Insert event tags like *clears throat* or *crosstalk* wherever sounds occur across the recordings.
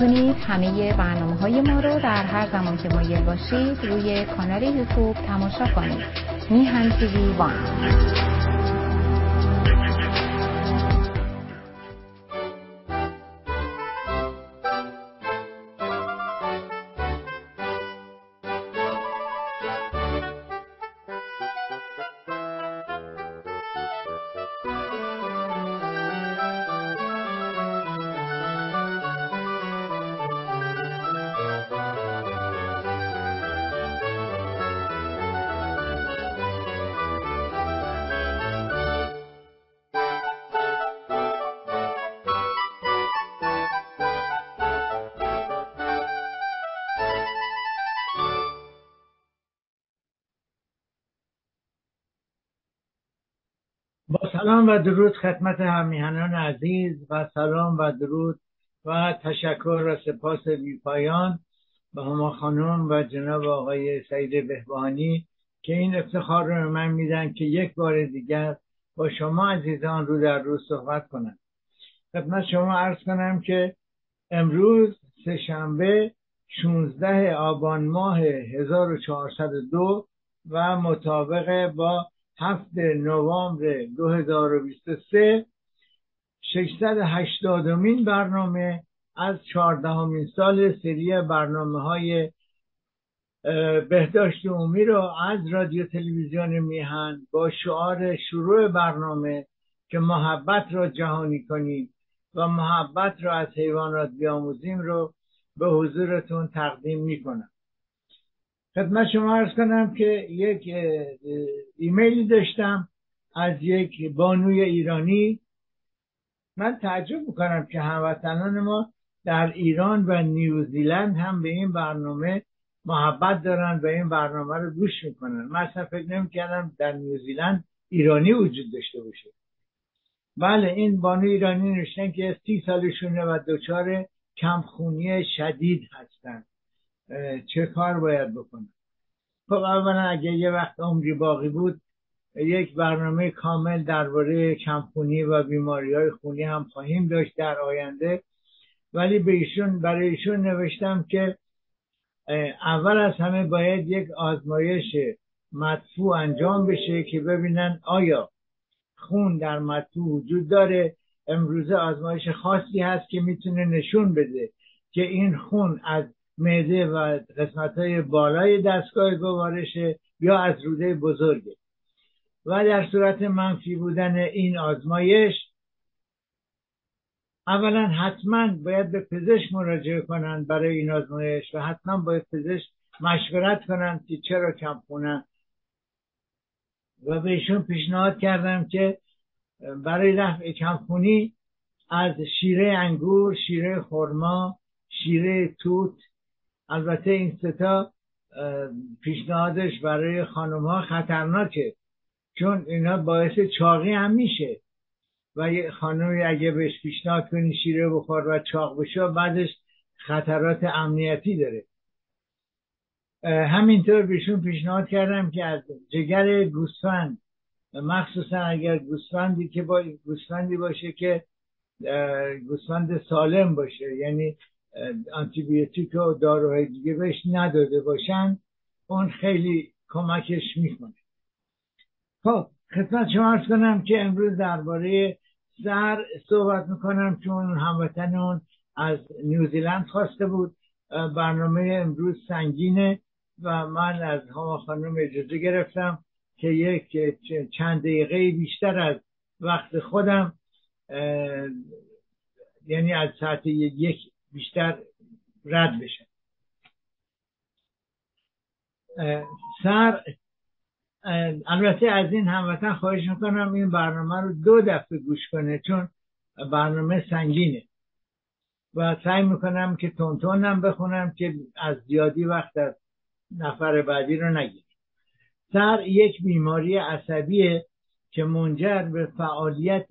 می‌تونید همه برنامه های ما رو در هر زمان که مایل باشید روی کانال یوتیوب تماشا کنید. میهن تیوی وان. سلام و درود خدمت همیهنان عزیز و سلام و درود و تشکر و سپاس بیپایان به هما خانم و جناب آقای سعید بهبانی که این افتخار رو من میدن که یک بار دیگر با شما عزیزان رو در روز صحبت کنم. خدمت شما عرض کنم که امروز سهشنبه 16 آبان ماه 1402 و مطابق با هفت نوامبر 2023 680 مین برنامه از چهاردهمین سال سری برنامه های بهداشت عمومی رو از رادیو تلویزیون میهن با شعار شروع برنامه که محبت را جهانی کنیم و محبت را از حیوانات بیاموزیم رو به حضورتون تقدیم می‌کنم. خدمت شما ارز کنم که یک ایمیلی داشتم از یک بانوی ایرانی. من تعجب می‌کنم که هموطنان ما در ایران و نیوزیلند هم به این برنامه محبت دارن و این برنامه رو گوش می‌کنن. من اصلا فکر نمی‌کردم در نیوزیلند ایرانی وجود داشته باشه. بله این بانو ایرانی نوشتن که سی سالشونه و دچار کمخونی شدید هستن. چه کار باید بکنم خب اولا اگه یه وقت عمری باقی بود یک برنامه کامل درباره کمخونی و بیماری های خونی هم خواهیم داشت در آینده. ولی به ایشون برای ایشون نوشتم که اول از همه باید یک آزمایش مدفوع انجام بشه که ببینن آیا خون در مدفوع وجود داره. امروزه آزمایش خاصی هست که می‌تونه نشون بده که این خون از معده و قسمت های بالای دستگاه گوارشه یا از روده بزرگه. و در صورت منفی بودن این آزمایش اولا حتما باید به پزشک مراجعه کنند برای این آزمایش و حتما باید پزشک مشورت کنند که چرا کم خونن و بهشون پیشنهاد کردم که برای رفع کمخونی از شیره انگور شیره خرما شیره توت البته این ستا پیشنهادش برای خانم ها خطرناکه چون اینا باعث چاقی هم میشه. و یه خانمی اگه بهش پیشنهاد کنی شیره بخور و چاق بشه بعدش خطرات امنیتی داره. همینطور بهشون پیشنهاد کردم که از جگر گوسفند مخصوصا اگر گوسفندی که با گوسفندی باشه که گوسفند سالم باشه یعنی آنتیبیوتیک و داروهای دیگه بهش نداده باشن اون خیلی کمکش می‌کنه. خب خدمت شما ارز کنم که امروز درباره سر صحبت می‌کنم چون هموطن اون از نیوزیلند خواسته بود. برنامه امروز سنگینه و من از هما خانم اجازه گرفتم که یک چند دقیقه بیشتر از وقت خودم یعنی از ساعت یک بیشتر رد بشه. سر البته از این هموطن خواهش می‌کنم این برنامه رو دو دفعه گوش کنه چون برنامه سنگینه. و سعی می‌کنم که تونتونم بخونم که از زیادی وقت از نفر بعدی رو نگیرم. سر یک بیماری عصبیه که منجر به فعالیت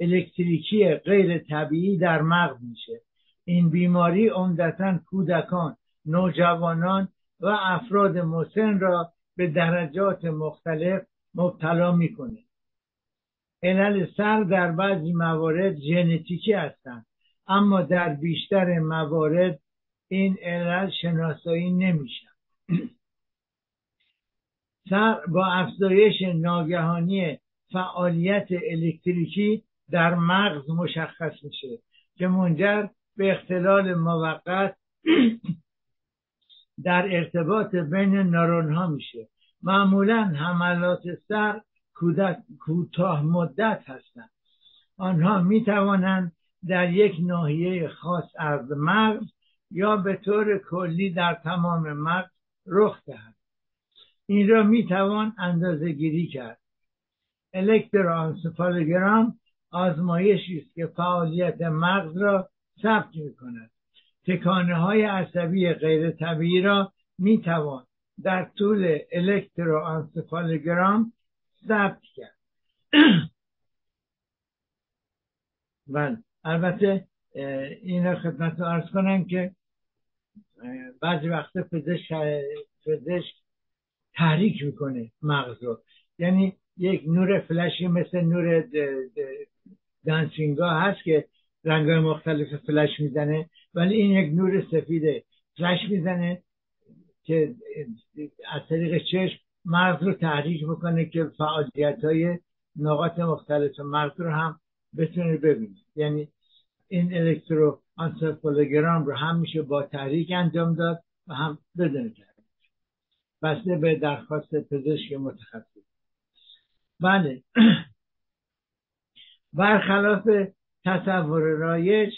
الکتریکی غیر طبیعی در مغز میشه. این بیماری عمدتا کودکان نوجوانان و افراد مسن را به درجات مختلف مبتلا می‌کنه. علل سر در بعضی موارد ژنتیکی هستند اما در بیشتر موارد این علل شناسایی نمیشه. *clears throat* سر با افزایش ناگهانی فعالیت الکتریکی در مغز مشخص میشه که منجر به اختلال موقت *clears throat* در ارتباط بین نورون ها میشه. معمولا حملات سر کوتاه مدت هستند. آنها می توانند در یک ناحیه خاص از مغز یا به طور کلی در تمام مغز رخ دهد این را می توان اندازه گیری کرد. الکترانسفالوگرام آزمایشی است که فعالیت مغز را ثبت می کند تکانه های عصبی غیر طبیعی را می توان در طول الکتروانسفالوگرام ثبت کرد. *clears throat* بله البته این خدمت ارز کنم که بعضی وقت پزشک پزشک تحریک می‌کنه مغز رو یعنی یک نور فلشی مثل نور دانسینگا هست که رنگ مختلف فلش می‌زنه ولی این یک نور سفیده. فلش می‌زنه که از طریق چشم مغز رو تحریک می‌کنه که فعالیت های نقاط مختلف مغز رو هم بتونه ببینه. یعنی این الکترو آنسفالوگرام رو هم میشه با تحریک انجام داد و هم بدون کرد بسته به درخواست پزشک متخصص. بله. *clears throat* برخلاف تصور رایج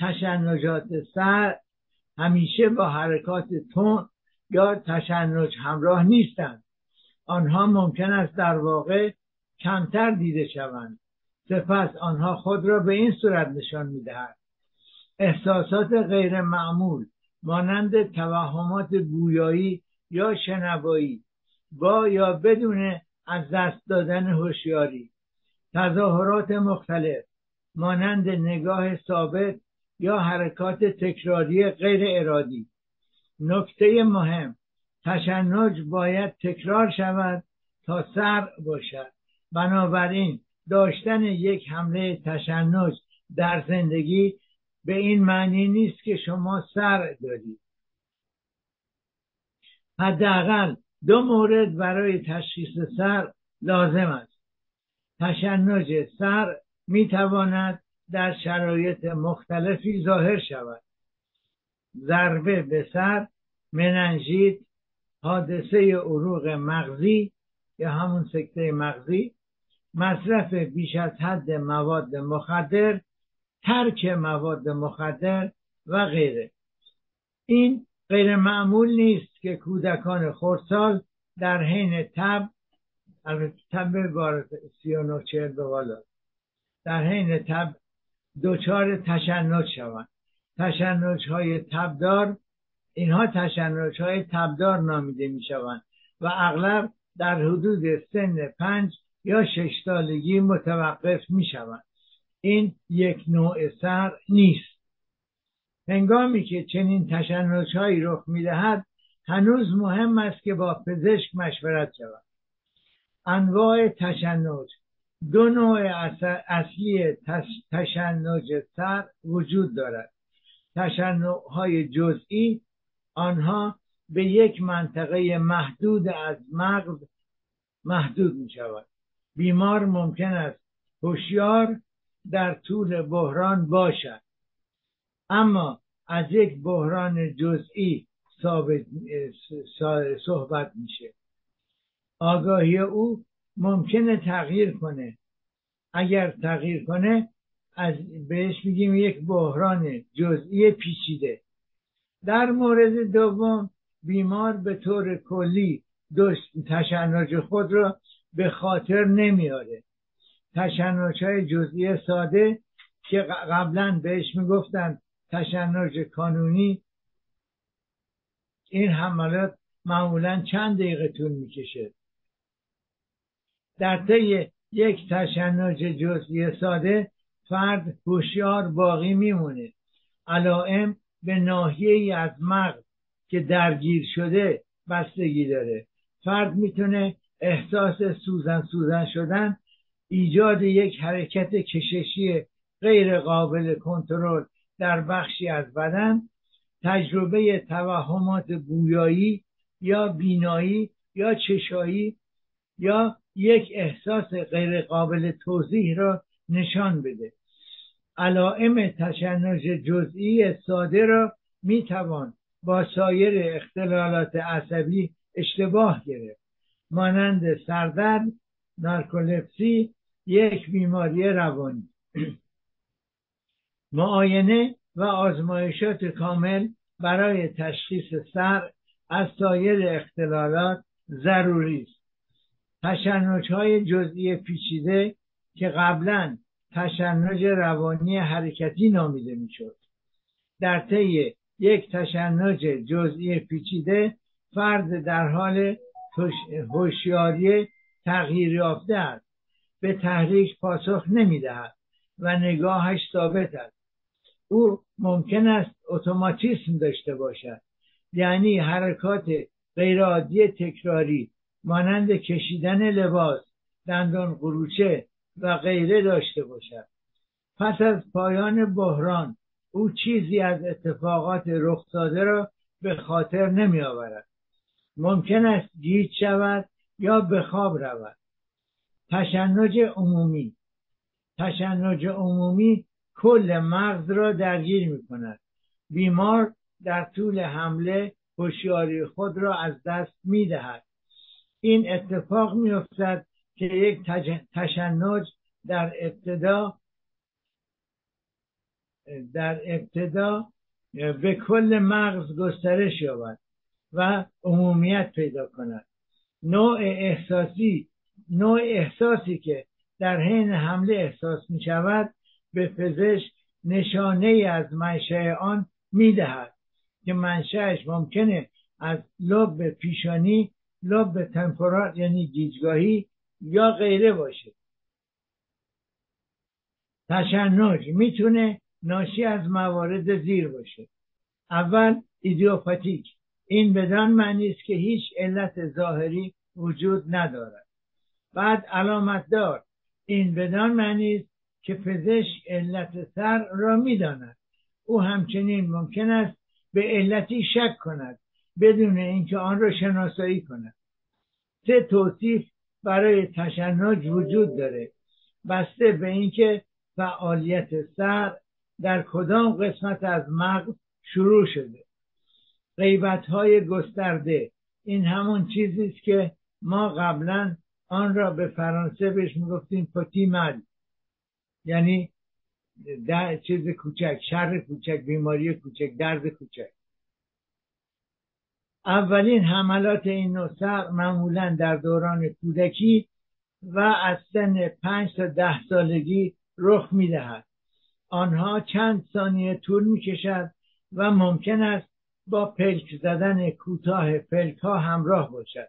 تشنجات سر همیشه با حرکات تون یا تشنج همراه نیستند. آنها ممکن است در واقع کمتر دیده شوند. سپس آنها خود را به این صورت نشان می‌دهند احساسات غیر معمول مانند توهمات بویایی یا شنوایی با یا بدون از دست دادن هوشیاری تظاهرات مختلف مانند نگاه ثابت یا حرکات تکراری غیر ارادی. نکته مهم تشنج باید تکرار شود تا سر باشد. بنابراین داشتن یک حمله تشنج در زندگی به این معنی نیست که شما سر دارید. حداقل دو مورد برای تشخیص سر لازم است. تشنج سر می تواند در شرایط مختلفی ظاهر شود. ضربه به سر مننژیت حادثه عروق مغزی یا همون سکته مغزی مصرف بیش از حد مواد مخدر ترک مواد مخدر و غیره. این غیر معمول نیست که کودکان خردسال در حین تب تب بار سی و بالا. در حین تب دچار تشنج شوند. تشنج های تبدار اینها تشنج های تبدار نامیده می شوند و اغلب در حدود سن پنج یا شش سالگی متوقف می شوند این یک نوع سر نیست. هنگامی که چنین تشنج هایی رخ می دهد هنوز مهم است که با پزشک مشورت شود. انواع تشنج دو نوع اصلی تشنج سر وجود دارد. تشنج های جزئی آنها به یک منطقه محدود از مغز محدود می شود بیمار ممکن است هوشیار در طول بحران باشد. اما از یک بحران جزئی صحبت میشه. آگاهی او ممکنه تغییر کنه. اگر تغییر کنه از بهش میگیم یک بحران جزئی پیچیده. در مورد دوم بیمار به طور کلی تشنج خود را به خاطر نمیاره. تشنج های جزئی ساده که قبلا بهش می‌گفتن تشنج کانونی این حملات معمولا چند دقیقه طول می‌کشه. در طی یک تشنج جزئی ساده فرد هوشیار باقی میمونه. علائم به ناحیه ای از مغز که درگیر شده بستگی داره. فرد می‌تونه احساس سوزن سوزن شدن ایجاد یک حرکت کششی غیر قابل کنترل در بخشی از بدن تجربه توهمات بویایی یا بینایی یا چشایی یا یک احساس غیرقابل توضیح را نشان بده. علائم تشنج جزئی ساده را می توان با سایر اختلالات عصبی اشتباه گرفت. مانند سردرد نارکولپسی یک بیماری روانی. *clears throat* معاینه و آزمایشات کامل برای تشخیص سر از سایر اختلالات ضروری است. تشنج های جزئی پیچیده که قبلا تشنج روانی حرکتی نامیده می‌شد. در طی یک تشنج جزئی پیچیده فرد در حال هوشیاری تغییر یافته است. به تحریک پاسخ نمی‌دهد و نگاهش ثابت است. او ممکن است اتوماتیسم داشته باشد یعنی حرکات غیرعادی تکراری مانند کشیدن لباس دندان قروچه و غیره داشته باشد. پس از پایان بحران او چیزی از اتفاقات رخ داده را به خاطر نمی آورد ممکن است گیج شود یا به خواب رود. تشنج عمومی. تشنج عمومی کل مغز را درگیر می کند بیمار در طول حمله هوشیاری خود را از دست می دهد این اتفاق می افتد که یک تشنج در ابتدا در ابتدا به کل مغز گسترش یابد و عمومیت پیدا کند. نوع احساسی نوع احساسی که در حین حمله احساس می شود به پزشک نشانه از منشأ آن می دهد که منشأش ممکنه از لب پیشانی لب تمپورال یعنی گیجگاهی یا غیره باشه. تشنج می‌تونه ناشی از موارد زیر باشه. اول ایدیوپاتیک. این بدان معنی است که هیچ علت ظاهری وجود ندارد. بعد علامت دار این بدان معنی است که پزشک علت سر را می‌داند. او همچنین ممکن است به علتی شک کند. بدون اینکه آن را شناسایی کند سه توصیف برای تشنج وجود داره. بسته به اینکه فعالیت سر در کدام قسمت از مغز شروع شده. غیبت های گسترده. این همون چیزی است که ما قبلا آن را به فرانسه بهش می‌گفتیم پتی مل یعنی در چیز کوچک شر کوچک بیماری کوچک درد کوچک. اولین حملات این نوع سر معمولا در دوران کودکی و از سن پنج تا ده سالگی رخ می‌دهد. آنها چند ثانیه طول می‌کشد و ممکن است با پلک زدن کوتاه پلک ها همراه باشد.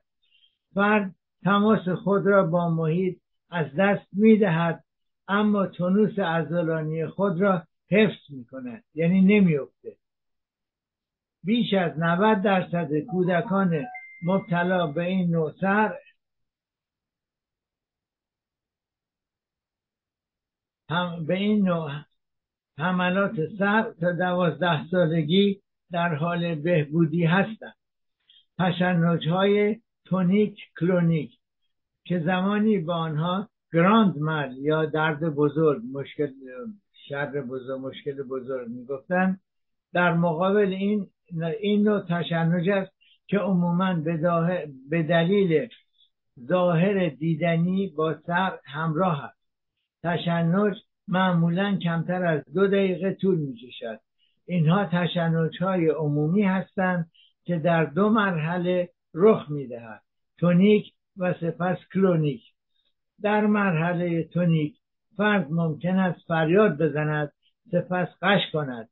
فرد تماس خود را با محیط از دست می‌دهد اما تنوس عضلانی خود را حفظ می کند یعنی نمیافته بیش از 90 درصد کودکان مبتلا به این نوع سر هم به این نوع حملات سر تا دوازده سالگی در حال بهبودی هستند. تشنج های تونیک کلونیک که زمانی با آنها گراند مل یا درد بزرگ مشکل شر بزرگ مشکل بزرگ می‌گفتن در مقابل این این نوع تشنج است که عموما به دلیل ظاهر دیدنی با سر همراه است. تشنج معمولا کمتر از دو دقیقه طول می کشد اینها تشنج های عمومی هستند که در دو مرحله رخ می دهد تونیک و سپس کلونیک. در مرحله تونیک فرد ممکن است فریاد بزند سپس قش کند.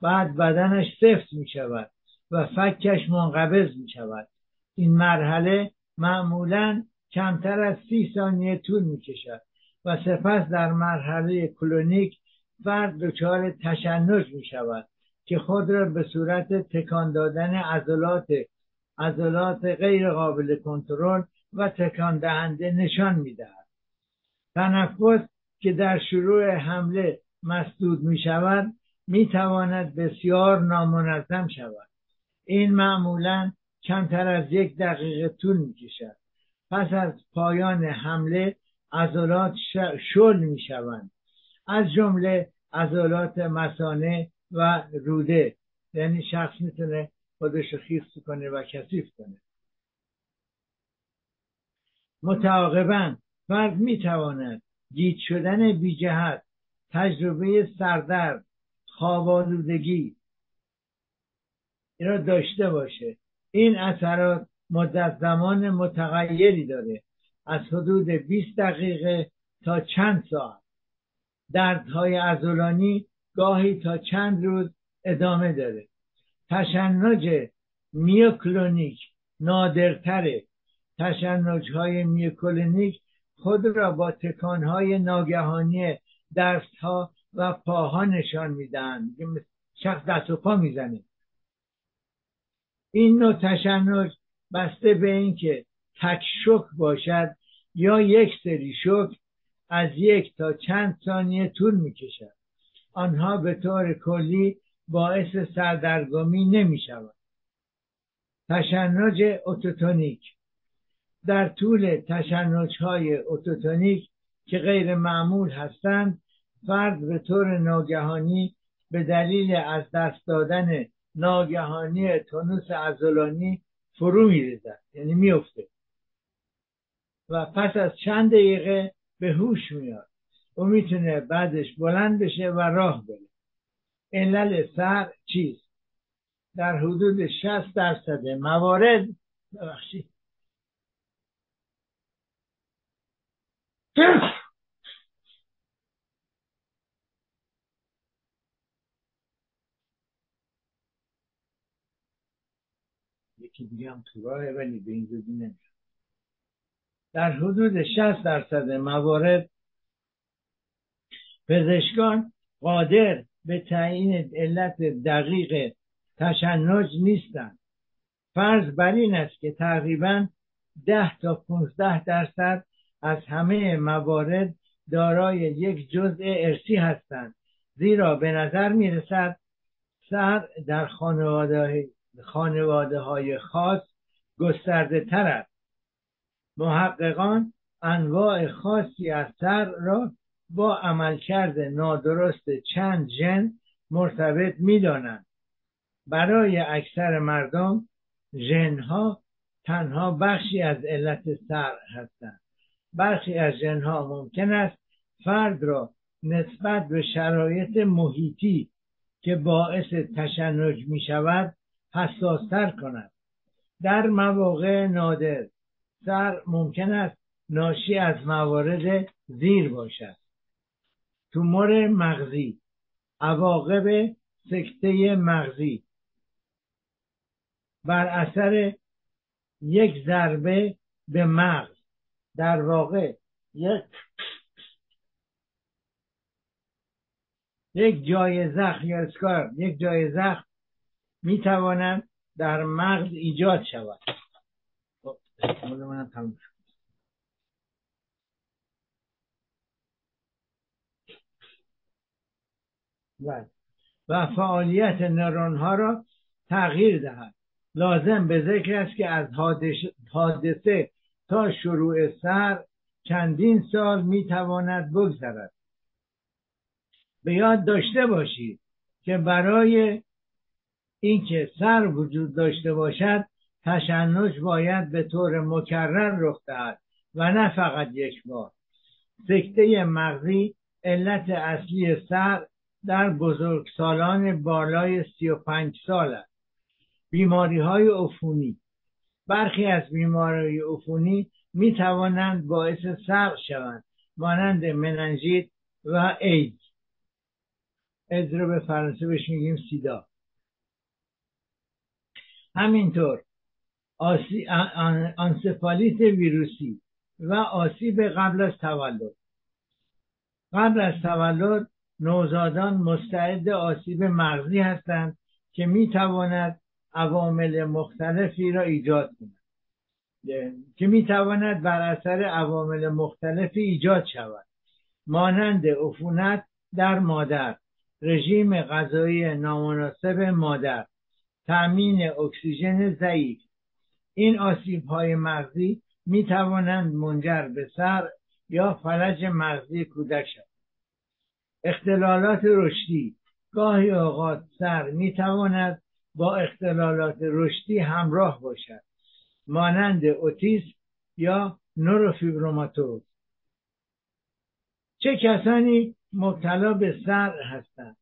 بعد بدنش سفت می شود و فکش منقبض می شود این مرحله معمولا کمتر از سی ثانیه طول می کشد و سپس در مرحله کلونیک فرد دچار تشنج می شود که خود را به صورت تکان دادن عضلات عضلات غیر قابل کنترل و تکان دهنده نشان می دهد. تنفس که در شروع حمله مسدود می شود می تواند بسیار نامنظم شود. این معمولا کمتر از یک دقیقه طول می کشد پس از پایان حمله عضلات شل می شوند از جمله عضلات مسانه و روده. یعنی شخص می‌تونه خودش خیس کنه و کثیف کنه. متعاقبا فرد می‌تواند گیت شدن بی جهت تجربه سردرد خواب آلودگی را داشته باشه. این اثرات مدت زمان متغیری داره. از حدود 20 دقیقه تا چند ساعت. دردهای ازولانی گاهی تا چند روز ادامه داره. تشنج میوکلونیک نادرتره. تشنج های میوکلونیک خود را با تکان های ناگهانی دست ها و پاها نشان میدن. شخص دست و پا می‌زنه. این نوع تشنج بسته به اینکه تک شک باشد یا یک سری شک از یک تا چند ثانیه طول می‌کشد. آنها به طور کلی باعث سردرگمی نمی شود تشنج اوتوتونیک در طول تشنج های اوتوتونیک که غیر معمول هستند فرد به طور ناگهانی به دلیل از دست دادن ناگهانی تونوس ازولانی فرو میریزد یعنی میفته و پس از چند دقیقه به هوش میاد و می‌تونه بعدش بلند بشه و راه بره. علل سر چیست؟ در حدود 60 درصد موارد ببخشید. یکی دیگه تو راهه ولی به این نمیشه در حدود 60 درصد موارد پزشکان قادر به تعیین علت دقیق تشنج نیستند. فرض بر این است که تقریبا ده تا 15 درصد از همه موارد دارای یک جزء ارسی هستند. زیرا به نظر می رسد سر در خانواده, خانواده های خاص گسترده تر است. محققان انواع خاصی از سر را با عملکرد نادرست چند ژن مرتبط می‌دانند. برای اکثر مردم ژنها تنها بخشی از علت سر هستند. برخی از ژنها ممکن است فرد را نسبت به شرایط محیطی که باعث تشنج می شود حساستر کند. در مواقع نادر سر ممکن است ناشی از موارد زیر باشد. تومور مغزی عواقب سکته مغزی. بر اثر یک ضربه به مغز. در واقع یک یک جای زخم یا اسکار یک جای زخم می تواند در مغز ایجاد شود. خب، شد. و فعالیت نرون ها را تغییر دهد. لازم به ذکر است که از حادثه تا شروع سر چندین سال می‌تواند بگذرد. به یاد داشته باشید که برای اینکه سر وجود داشته باشد تشنج باید به طور مکرر رخ دهد و نه فقط یک بار. سکته مغزی علت اصلی سر در بزرگسالان بالای سی و پنج سال است. بیماری های عفونی. برخی از بیماری عفونی می توانند باعث سرق شوند مانند مننژیت و اید اید رو به فرانسه بهش میگیم سیدا. همینطور. آسی... آنسفالیت ویروسی و آسیب قبل از تولد. قبل از تولد نوزادان مستعد آسیب مغزی هستند که می تواند عوامل مختلفی را ایجاد کند. که می تواند بر اثر عوامل مختلفی ایجاد شود. مانند عفونت در مادر رژیم غذایی نامناسب مادر تأمین اکسیژن ضعیف. این آسیب های مغزی می توانند منجر به سر یا فلج مغزی کودک شود اختلالات رشدی گاهی اوقات سر می تواند با اختلالات رشدی همراه باشد مانند اوتیسم یا نوروفیبروماتوز. چه کسانی مبتلا به سر هستند؟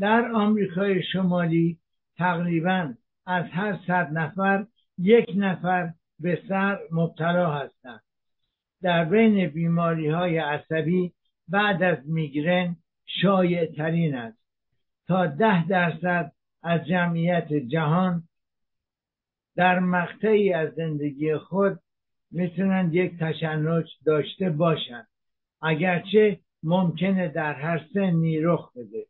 در آمریکای شمالی تقریبا از هر صد نفر یک نفر به سر مبتلا هستند. در بین بیماری های عصبی بعد از میگرن شایع ترین است. تا ده درصد از جمعیت جهان در مقطعی از زندگی خود می‌تونند یک تشنج داشته باشند اگرچه ممکنه در هر سنی رخ بده.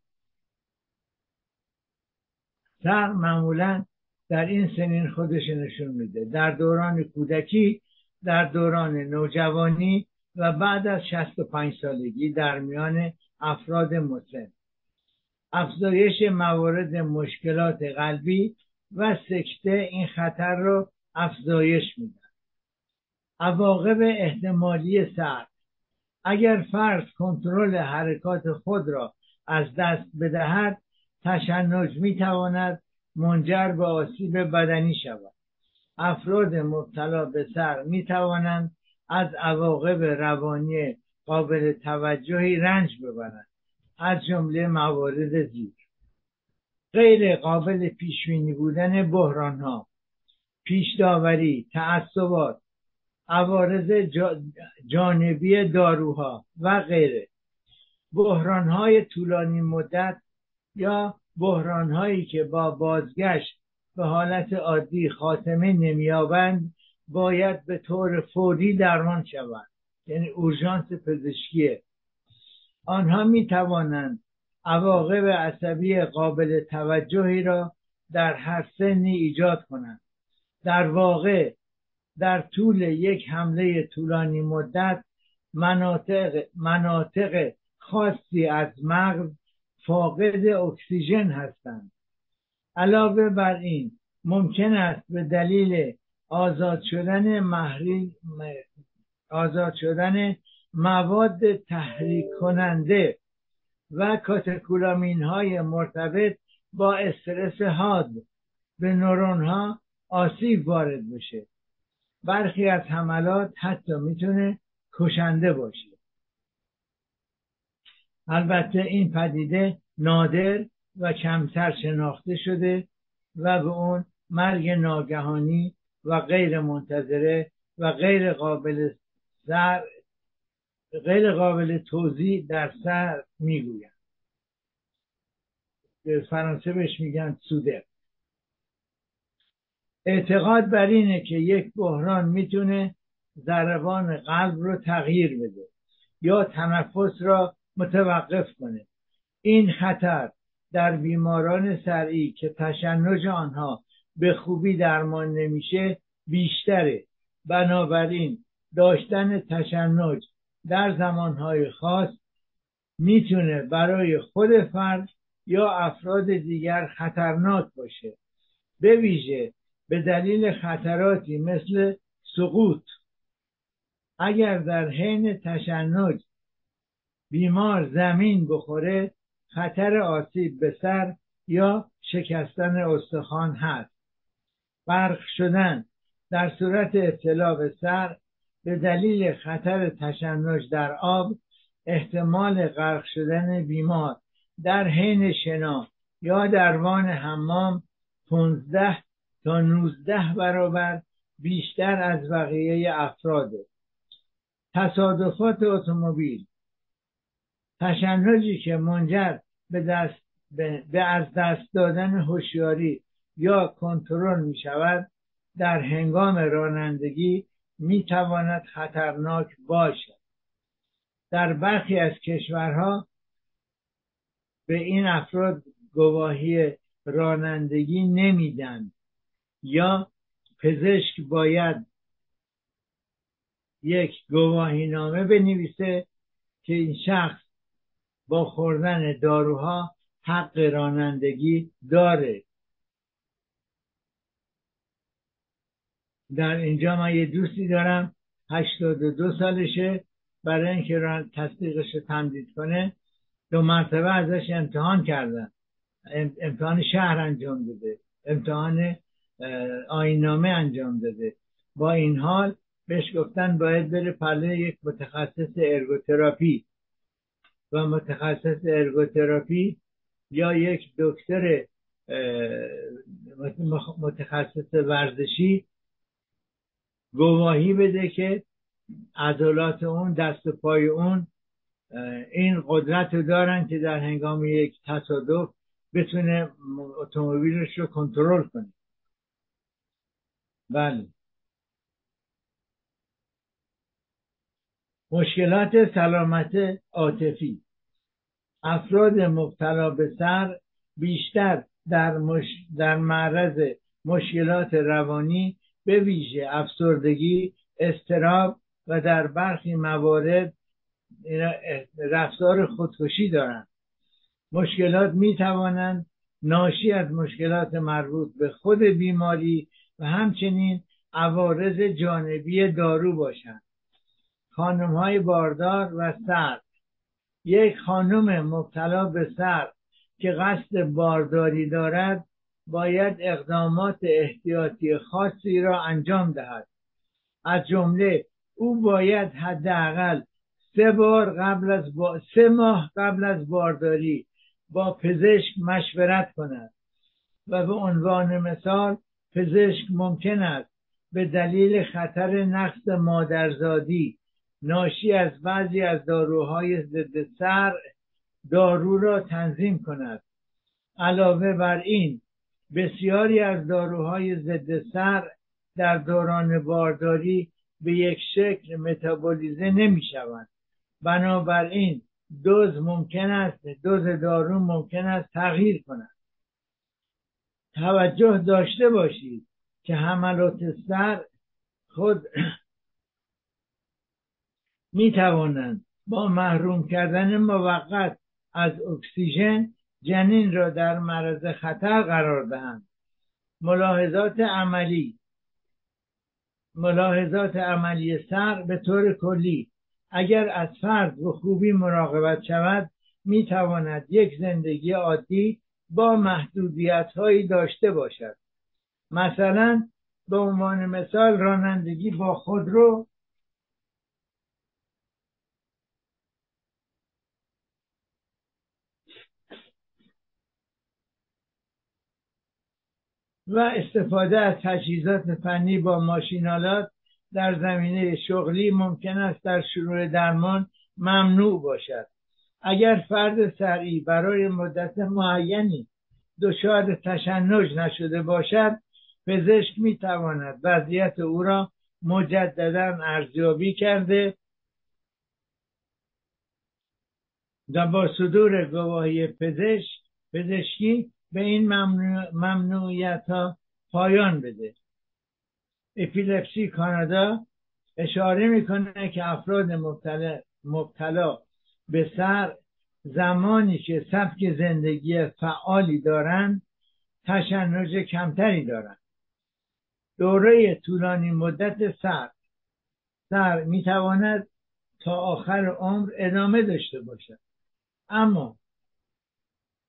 سر معمولا در این سنین خودش نشون میده. در دوران کودکی در دوران نوجوانی و بعد از 65 سالگی در میان افراد مسن. افزایش موارد مشکلات قلبی و سکته این خطر رو افزایش میدن عواقب احتمالی سر اگر فرد کنترل حرکات خود را از دست بدهد تشنج می‌تواند منجر به آسیب بدنی شود. افراد مبتلا به سر می توانند از عواقب روانی قابل توجهی رنج ببرند. از جمله موارد زیر. غیر قابل پیشبینی بودن بحران ها پیش داوری تعصبات عوارض جانبی داروها و غیره. بحران های طولانی مدت یا بحران هایی که با بازگشت به حالت عادی خاتمه نمیابند باید به طور فوری درمان شوند. یعنی اورژانس پزشکیه آنها می توانند عواقب عصبی قابل توجهی را در هر سنی ایجاد کنند. در واقع در طول یک حمله طولانی مدت مناطق, مناطق خاصی از مغز فاقد اکسیژن هستند. علاوه بر این ممکن است به دلیل آزاد شدن محریل آزاد شدن مواد تحریک کننده و کاتکولامین های مرتبط با استرس حاد به نورون ها آسیب وارد بشه. برخی از حملات حتی می‌تونه کشنده باشه. البته این پدیده نادر و کمتر شناخته شده و به اون مرگ ناگهانی و غیر منتظره و غیر قابل سر غیر قابل توضیح در سر می‌گویند به فرانسه بهش میگن سوده اعتقاد بر اینه که یک بحران می‌تونه ضربان قلب رو تغییر بده یا تنفس را متوقف کنه. این خطر در بیماران سرعی که تشنج آنها به خوبی درمان نمیشه بیشتره. بنابراین داشتن تشنج در زمانهای خاص می‌تونه برای خود فرد یا افراد دیگر خطرناک باشه. به ویژه به دلیل خطراتی مثل سقوط اگر در حین تشنج بیمار زمین بخوره خطر آسیب به سر یا شکستن استخوان هست. برق شدن در صورت ابتلا به سر به دلیل خطر تشنج در آب احتمال غرق شدن بیمار در حین شنا یا در وان حمام 15 تا 19 برابر بیشتر از بقیه افراده تصادفات اتومبیل تشنجی که منجر به, دست به, از دست دادن هوشیاری یا کنترل می شود در هنگام رانندگی می تواند خطرناک باشد. در برخی از کشورها به این افراد گواهی رانندگی نمیدن یا پزشک باید یک گواهی نامه بنویسه که این شخص با خوردن داروها حق رانندگی داره. در اینجا من یه دوستی دارم هشتاد و دو سالشه. برای اینکه تصدیقش رو تمدید کنه دو مرتبه ازش امتحان کردن امتحان شهر انجام داده. امتحان آیین‌نامه انجام داده. با این حال بهش گفتن باید بره پهلوی یک متخصص ارگوتراپی. و متخصص ارگوتراپی یا یک دکتر متخصص ورزشی گواهی بده که عضلات اون دست و پای اون این قدرت رو دارن که در هنگام یک تصادف بتونه اتومبیلش رو کنترل کنه. بله. مشکلات سلامت عاطفی. افراد مبتلا به سر بیشتر در, مش... در معرض مشکلات روانی به ویژه افسردگی استراب و در برخی موارد رفتار خودکشی دارند. مشکلات می توانند ناشی از مشکلات مربوط به خود بیماری و همچنین عوارض جانبی دارو باشند. خانم های باردار و سرد یک خانم مبتلا به سر که قصد بارداری دارد باید اقدامات احتیاطی خاصی را انجام دهد. از جمله او باید حداقل سه بار قبل از با... سه ماه قبل از بارداری با پزشک مشورت کند و به عنوان مثال پزشک ممکن است به دلیل خطر نقص مادرزادی ناشی از بعضی از داروهای ضد سر دارو را تنظیم کند. علاوه بر این بسیاری از داروهای ضد سر در دوران بارداری به یک شکل متابولیزه نمی شوند. بنابراین دوز ممکن است دوز دارو ممکن است تغییر کند. توجه داشته باشید که حملات سر خود می توانند با محروم کردن موقت از اکسیژن جنین را در معرض خطر قرار دهند. ملاحظات عملی. ملاحظات عملی سر به طور کلی اگر از فرد به خوبی مراقبت شود می تواند یک زندگی عادی با محدودیت هایی داشته باشد. مثلا به عنوان مثال رانندگی با خودرو و استفاده از تجهیزات فنی با ماشینالات در زمینه شغلی ممکن است در شروع درمان ممنوع باشد. اگر فرد سریع برای مدت معینی دچار تشنج نشده باشد پزشک می تواند وضعیت او را مجددا ارزیابی کرده و با صدور گواهی پزشک پزشکی به این ممنوعیت ها پایان بده. اپیلپسی کانادا اشاره می‌کنه که افراد مبتلا, مبتلا به سر زمانی که سبک زندگی فعالی دارند تشنج کمتری دارند. دوره طولانی مدت سر. سر می‌تواند تا آخر عمر ادامه داشته باشد. اما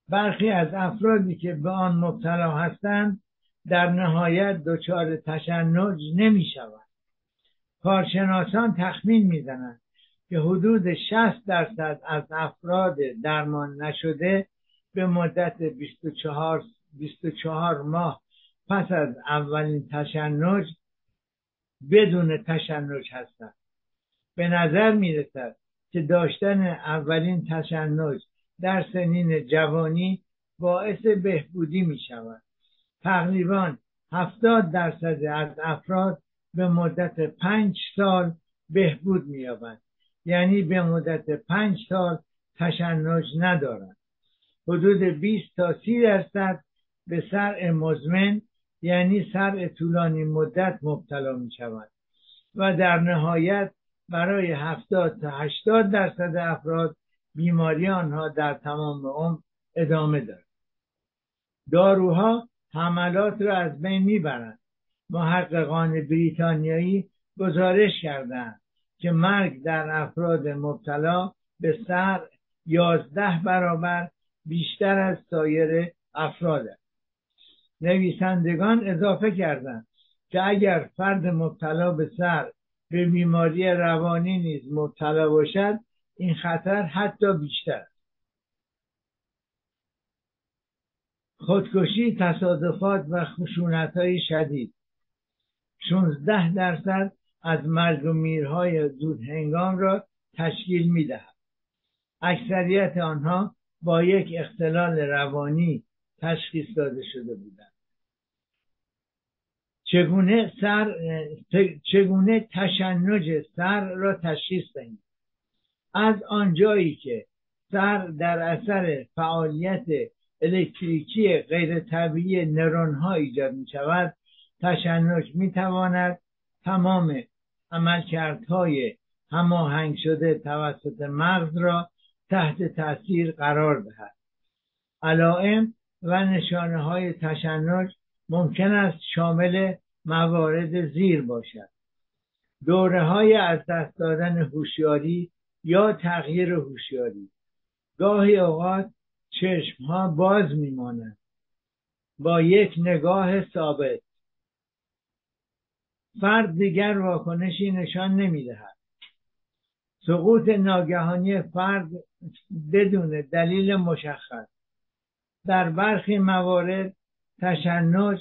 برخی از افرادی که به آن مبتلا هستند در نهایت دچار تشنج نمی شود کارشناسان تخمین می‌زنند که حدود 60 درصد از افراد درمان نشده به مدت 24, 24 ماه پس از اولین تشنج بدون تشنج هستند. به نظر می رسد که داشتن اولین تشنج در سنین جوانی باعث بهبودی می شود تقریبا هفتاد درصد از افراد به مدت پنج سال بهبود مییابند یعنی به مدت پنج سال تشنج ندارند حدود 20 تا 30 درصد به سرع مزمن یعنی سرع طولانی مدت مبتلا می شود و در نهایت برای 70 تا 80 درصد افراد بیماری آنها در تمام عمر ادامه دارد. داروها حملات را از بین می‌برند. محققان بریتانیایی گزارش کردند که مرگ در افراد مبتلا به سر یازده برابر بیشتر از سایر افراد است. نویسندگان اضافه کردند که اگر فرد مبتلا به سر به بیماری روانی نیز مبتلا باشد این خطر حتی بیشتر خودکشی تصادفات و خشونت های شدید 16 درصد از مرگ و میرهای زود هنگام را تشکیل می دهد. اکثریت آنها با یک اختلال روانی تشخیص داده شده بودند. چگونه سر چگونه تشنج سر را تشخیص دهیم از آنجایی که سر در اثر فعالیت الکتریکی غیر طبیعی نرون ها ایجاد می شود تشنج می تواند تمام عملکردهای هماهنگ شده توسط مغز را تحت تاثیر قرار دهد. علائم و نشانه های تشنج ممکن است شامل موارد زیر باشد. دوره های از دست دادن هوشیاری یا تغییر هوشیاری. گاهی اوقات چشم ها باز میمانند. با یک نگاه ثابت. فرد دیگر واکنشی نشان نمی‌دهد. سقوط ناگهانی فرد بدون دلیل مشخص. در برخی موارد تشنج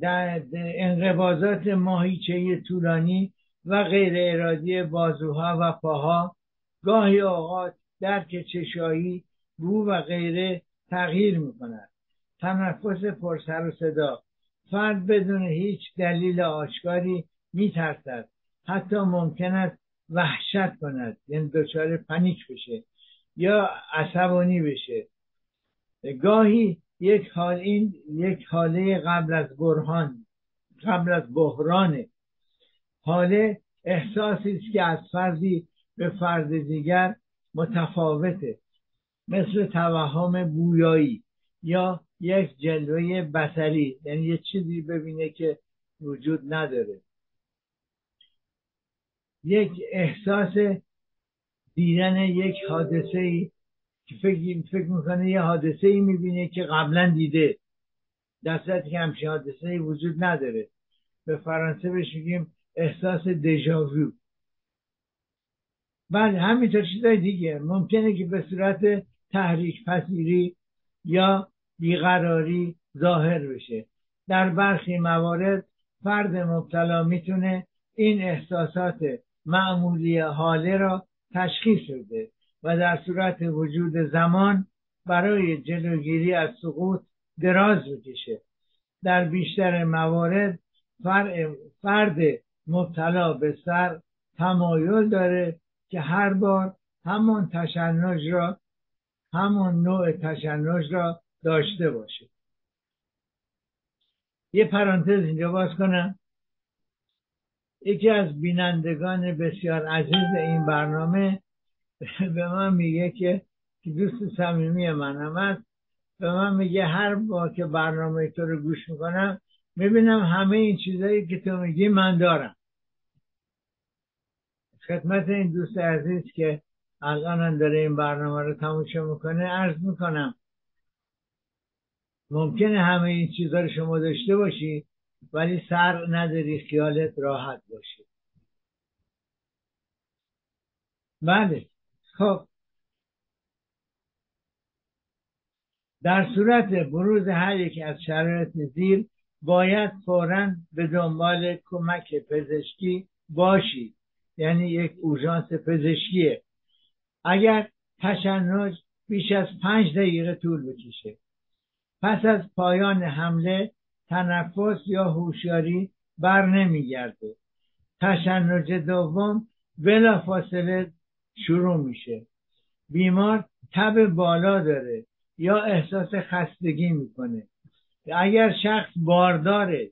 در انقباضات ماهیچه طولانی و غیر ارادی بازوها و پاها گاهی اوقات درک چشایی بو و غیره تغییر می کند تنفس پرسر و صدا. فرد بدون هیچ دلیل آشکاری می ترسد حتی ممکن است وحشت کند. یعنی دچار پنیک بشه یا عصبانی بشه. گاهی یک حال این یک حاله قبل از برهان قبل از بحرانه حاله احساسی است که از فردی به فرد دیگر متفاوته. مثل توهم بویایی یا یک جلوه بسری یعنی یه چیزی ببینه که وجود نداره. یک احساس دیدن یک حادثه ای که فکر, فکر می‌کنه یه حادثه ای می‌بینه که قبلا دیده در که همچین حادثه ای وجود نداره. به فرانسه بهش احساس دژاوو بعد همینطور چیزای دیگه. ممکنه که به صورت تحریک پذیری یا بیقراری ظاهر بشه. در برخی موارد فرد مبتلا می‌تونه این احساسات معمولی حاله را تشخیص بده و در صورت وجود زمان برای جلوگیری از سقوط دراز بکشه. در بیشتر موارد فرد مبتلا به سر تمایل داره که هر بار همان تشنج را همان نوع تشنج را داشته باشه. یه پرانتز اینجا باز کنم. یکی از بینندگان بسیار عزیز این برنامه به من میگه که دوست صمیمی من هم هست. به من میگه هر با که برنامه تو رو گوش می‌کنم می‌بینم همه این چیزایی که تو میگی من دارم. خدمت این دوست عزیز که الان داره این برنامه رو تماشا می‌کنه عرض می‌کنم. ممکنه همه این چیزها رو شما داشته باشی ولی سر نداری خیالت راحت باشه. بله. خب. در صورت بروز هر یک از شرایط زیر باید فورا به دنبال کمک پزشکی باشید یعنی یک اورژانس پزشکیه. اگر تشنج بیش از پنج دقیقه طول بکشه. پس از پایان حمله تنفس یا هوشیاری بر نمیگرده. تشنج دوم بلا فاصله شروع میشه. بیمار تب بالا داره یا احساس خستگی می‌کنه. اگر شخص بارداره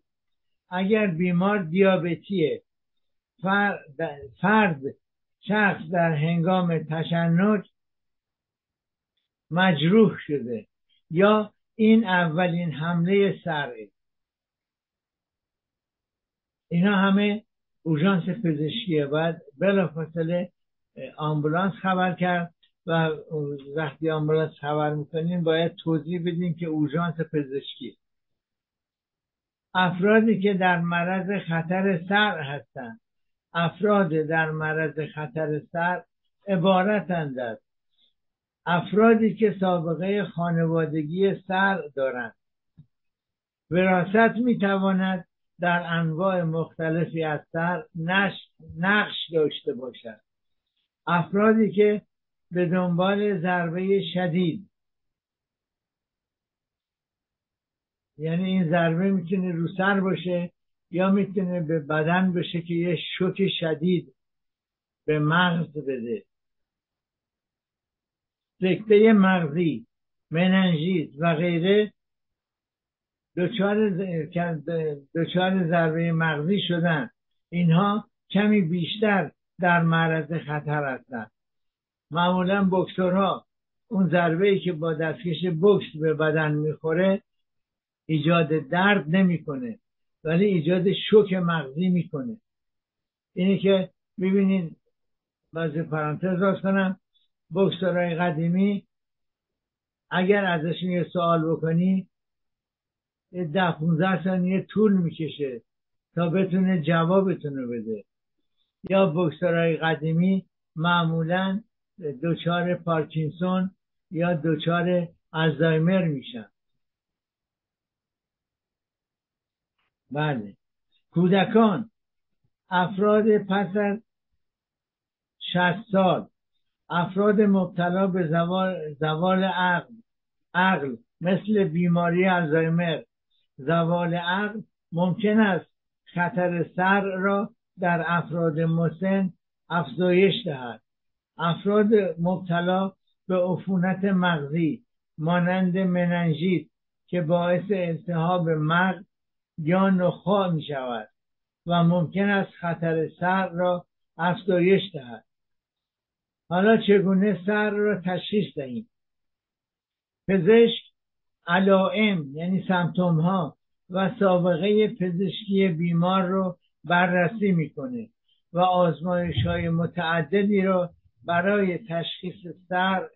اگر بیمار دیابتیه فرد شخص در هنگام تشنج مجروح شده یا این اولین حمله سره اینا همه اوژانس پزشکیه. باید بلافاصله آمبولانس خبر کرد و وقتی آمبولانس خبر می‌کنیم باید توضیح بدیم که اوژانس پزشکی افرادی که در معرض خطر سر هستند. افراد در معرض خطر سر عبارتند از افرادی که سابقه خانوادگی سر دارند. وراست می‌تواند در انواع مختلفی از سر نقش داشته باشد. افرادی که به دنبال ضربه شدید یعنی این ضربه می‌تونه رو سر باشه یا می‌تونه به بدن بشه که یه شوک شدید به مغز بده. سکته مغزی مننژیت و غیره دچار ضربه مغزی شدن. اینها کمی بیشتر در معرض خطر هستند معمولا بکسورها اون ضربه ای که با دستکش بکس به بدن می‌خوره ایجاد درد نمی‌کنه ولی ایجاد شوک مغزی می‌کنه. اینه که ببینید بعضی پرانتز راست کنم بکسورهای قدیمی اگر ازشون یه سوال بکنی ده 15 ثانیه طول می‌کشه تا بتونه جوابتون بده. یا بکسورهای قدیمی معمولا دچار پارکینسون یا دچار الزایمر میشن. بله. کودکان افراد پس از 60 سال افراد مبتلا به زوال, زوال عقل عقل مثل بیماری الزایمر. زوال عقل ممکن است خطر سر را در افراد مسن افزایش دهد. افراد مبتلا به عفونت مغزی مانند مننژیت که باعث التهاب مغز یا نخاع می شود و ممکن است خطر سر را افزایش دهد. حالا چگونه سر را تشخیص دهیم؟ پزشک علائم یعنی سمتوم ها و سابقه پزشکی بیمار رو بررسی می‌کنه و آزمایش های متعددی را برای تشخیص سر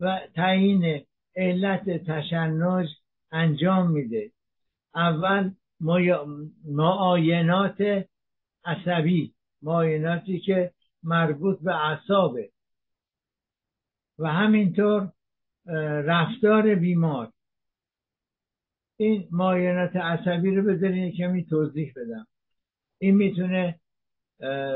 و تعیین علت تشنج انجام میده. اول معاینات عصبی. معایناتی که مربوط به اعصابه. و همینطور رفتار بیمار. این معاینات عصبی رو بذارین کمی توضیح بدم. این می‌تونه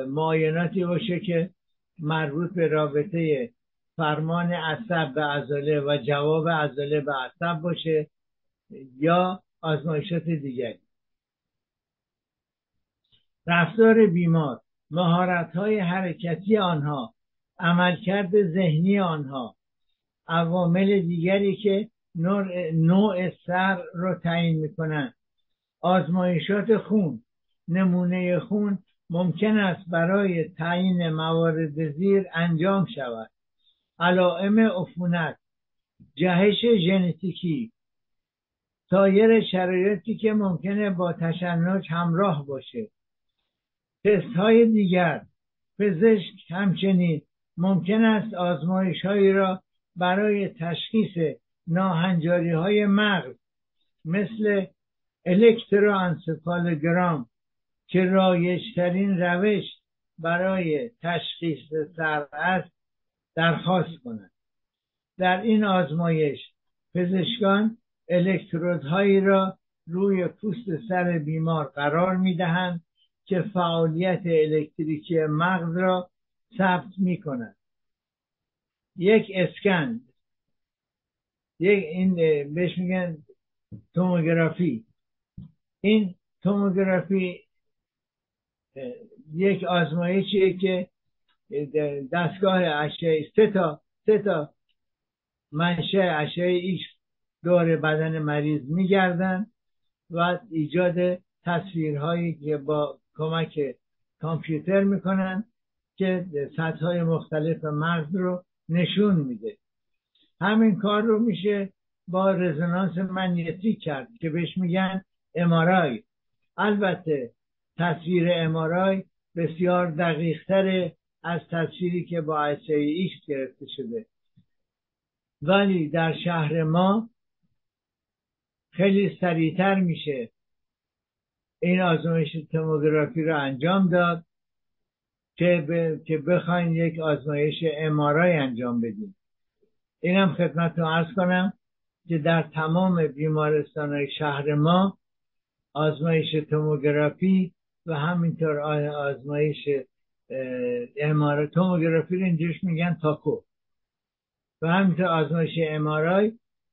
معایناتی باشه که مربوط به رابطه فرمان عصب به عضله و جواب عضله به عصب باشه یا آزمایشات دیگری. رفتار بیمار مهارت های حرکتی آنها عملکرد ذهنی آنها عوامل دیگری که نوع سر را تعیین می‌کنند. آزمایشات خون نمونه خون ممکن است برای تعیین موارد زیر انجام شود. علائم عفونت جهش ژنتیکی سایر شرایطی که ممکنه با تشنج همراه باشه. تست های دیگر. پزشک همچنین ممکن است آزمایش هایی را برای تشخیص ناهنجاری های مغز مثل الکتروانسفالوگرام که رایجترین روش برای تشخیص سر است درخواست کند. در این آزمایش پزشکان الکترودهایی را روی پوست سر بیمار قرار می دهند که فعالیت الکتریکی مغز را ثبت می کند یک اسکن یک این بهش میگن توموگرافی. این توموگرافی یک آزمایشیه که دستگاه اشعه سه تا سه تا منشأ اشعه ایکس دور بدن مریض میگردن و ایجاد تصویرهایی که با کمک کامپیوتر می‌کنن که سطح های مختلف مغز رو نشون میده. همین کار رو میشه با résonance magnétique کرد که بهش میگن MRI البته تصویر MRI بسیار دقیقتره از تصویری که با اشعه ایکس گرفته شده. ولی در شهر ما خیلی سریعتر میشه این آزمایش توموگرافی رو انجام داد که, ب... که بخواین یک آزمایش MRI انجام بدیم اینم خدمتتون عرض کنم که در تمام بیمارستان شهر ما آزمایش توموگرافی و همینطور آزمایش امارای توموگرافی رو اینجورش میگن تاکو. و همینطور آزمایش امارای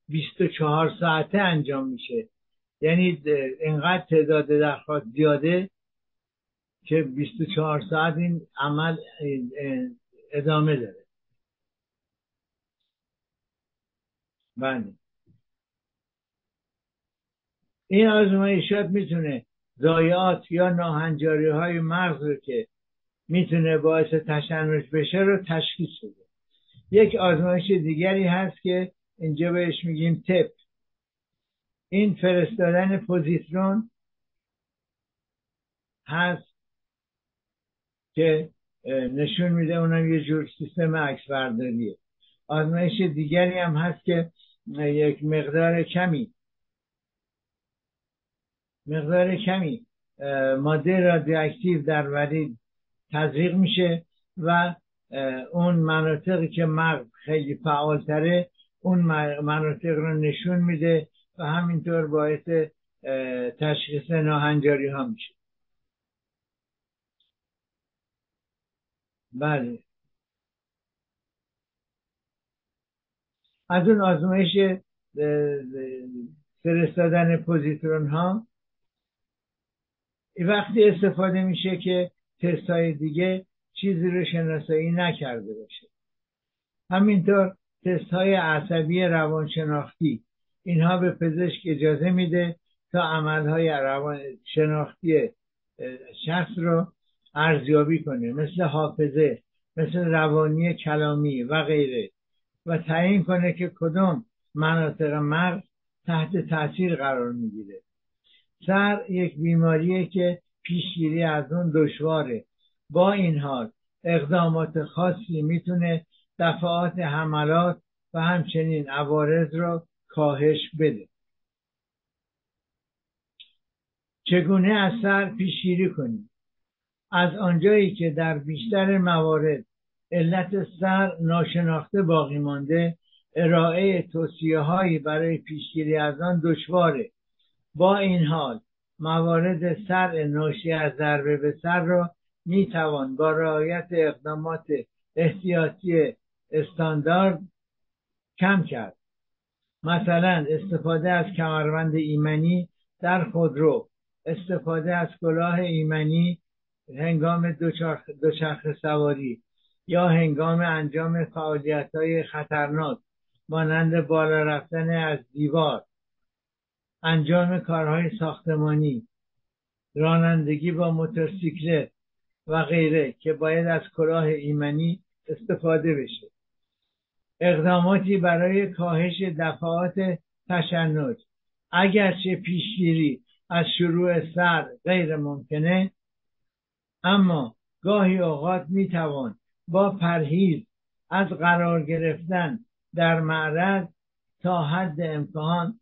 24 ساعته انجام میشه. یعنی اینقدر تعداد درخواست زیاده که 24 ساعت این عمل ادامه داره. بله. این آزمایشات می‌تونه ضایعات یا ناهنجاری های مغز رو که می‌تونه باعث تشنج بشه رو تشخیص بده. یک آزمایش دیگری هست که اینجا بهش میگیم تپ. این فرستادن پوزیترون هست که نشون میده اونم یه جور سیستم عکس برداریه آزمایش دیگری هم هست که یک مقدار کمی مقدار کمی ماده رادیواکتیو در ورید تزریق میشه و اون مناطقی که مغز خیلی فعالتره اون مناطق رو نشون میده و همینطور باعث تشخیص ناهنجاری ها میشه. بله. از اون آزمایش فرستادن پوزیترون ها وقتی استفاده میشه که تست های دیگه چیزی رو شناسایی نکرده باشه. همینطور تست های عصبی روانشناختی. اینها به پزشک اجازه میده تا عملهای روان شناختی شخص رو ارزیابی کنه مثل حافظه مثل روانی کلامی و غیره. و تعیین کنه که کدوم مناطق مغز تحت تاثیر قرار می‌گیره. سر یک بیماریه که پیشگیری از اون دشواره. با این حال اقدامات خاصی می‌تونه دفعات حملات و همچنین عوارض رو کاهش بده. چگونه از سر پیشگیری کنیم؟ از آنجایی که در بیشتر موارد علت سر ناشناخته باقی مانده ارائه توصیه هایی برای پیشگیری از آن دشواره. با این حال موارد سر ناشی از ضربه به سر را می توان با رعایت اقدامات احتیاطی استاندارد کم کرد. مثلا استفاده از کمربند ایمنی در خودرو استفاده از کلاه ایمنی هنگام دوچرخه سواری یا هنگام انجام فعالیت های خطرناک مانند بالا رفتن از دیوار انجام کارهای ساختمانی رانندگی با موتورسیکلت و غیره که باید از کلاه ایمنی استفاده بشه. اقداماتی برای کاهش دفعات تشنج. اگرچه پیشگیری از شروع سر غیر ممکنه اما گاهی اوقات می‌توان با پرهیز از قرار گرفتن در معرض تا حد امکان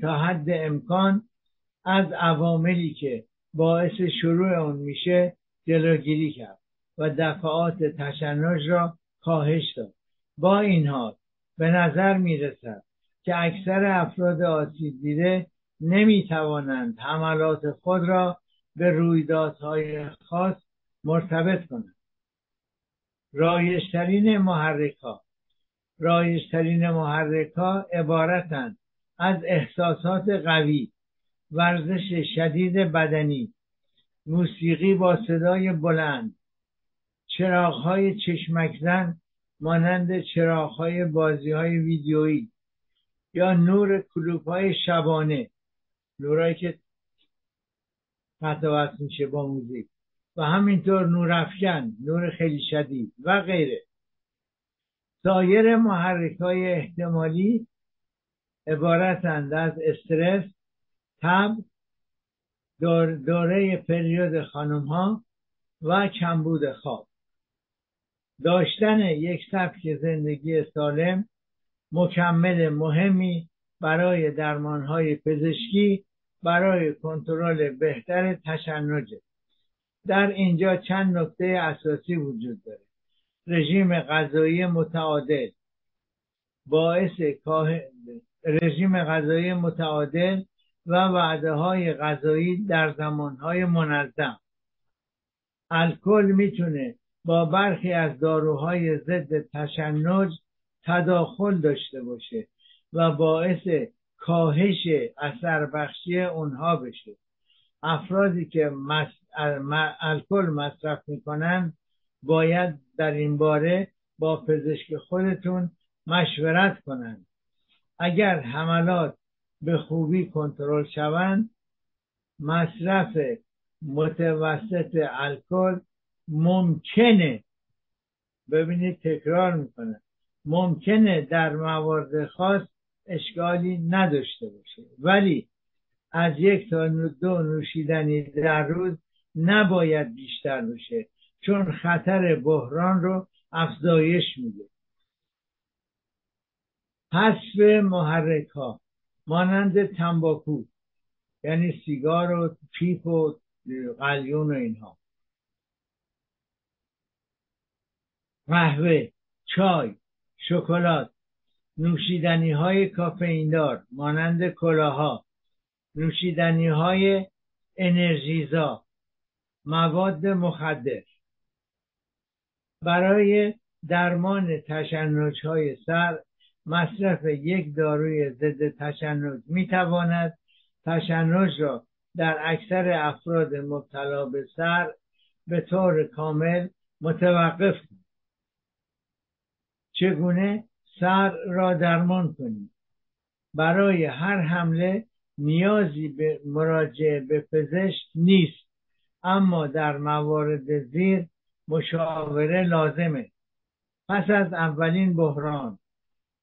تا حد امکان از عواملی که باعث شروع اون میشه جلوگیری کرد و دفعات تشنج را کاهش داد. با این حال به نظر می‌رسد که اکثر افراد آسیب دیده نمی توانند حملات خود را به رویدادهای خاص مرتبط کنند. رایشترین محرک ها رایشترین محرک ها عبارتند از احساسات قوی ورزش شدید بدنی موسیقی با صدای بلند چراغهای چشمک زن مانند چراغهای بازی های ویدیویی یا نور کلوپ های شبانه نورایی که قطع میشه با موزیک. و همینطور نور افکن نور خیلی شدید و غیره. سایر محرک های احتمالی عبارتند از استرس تب دوره پریود خانم ها و کمبود خواب. داشتن یک سبک زندگی سالم مکمل مهمی برای درمانهای پزشکی برای کنترل بهتر تشنجه در اینجا چند نکته اساسی وجود داره. رژیم غذایی متعادل باعث رژیم غذایی متعادل و وعده های غذایی در زمان های منظم. الکل می‌تونه با برخی از داروهای ضد تشنج تداخل داشته باشه و باعث کاهش اثر بخشی اونها بشه. افرادی که الکل مصرف می‌کنن باید در این باره با پزشک خودتون مشورت کنند اگر حملات به خوبی کنترل شوند مصرف متوسط الکل ممکنه. ببینید تکرار می‌کنه. ممکنه در موارد خاص اشکالی نداشته باشه. ولی از یک تا دو نوشیدنی در روز نباید بیشتر بشه چون خطر بحران رو افزایش میده. حذف محرک ها مانند تنباکو یعنی سیگار و پیپ و قلیون و اینها. قهوه چای شکلات نوشیدنی های کافئیندار مانند کلاها نوشیدنی های انرژیزا مواد مخدر. برای درمان تشنج های سر مصرف یک داروی ضد تشنج می تواند تشنج را در اکثر افراد مبتلا به سر به طور کامل متوقف چگونه سر را درمان کنید برای هر حمله نیازی به مراجعه به پزشک نیست اما در موارد زیر مشاوره لازمه. پس از اولین بحران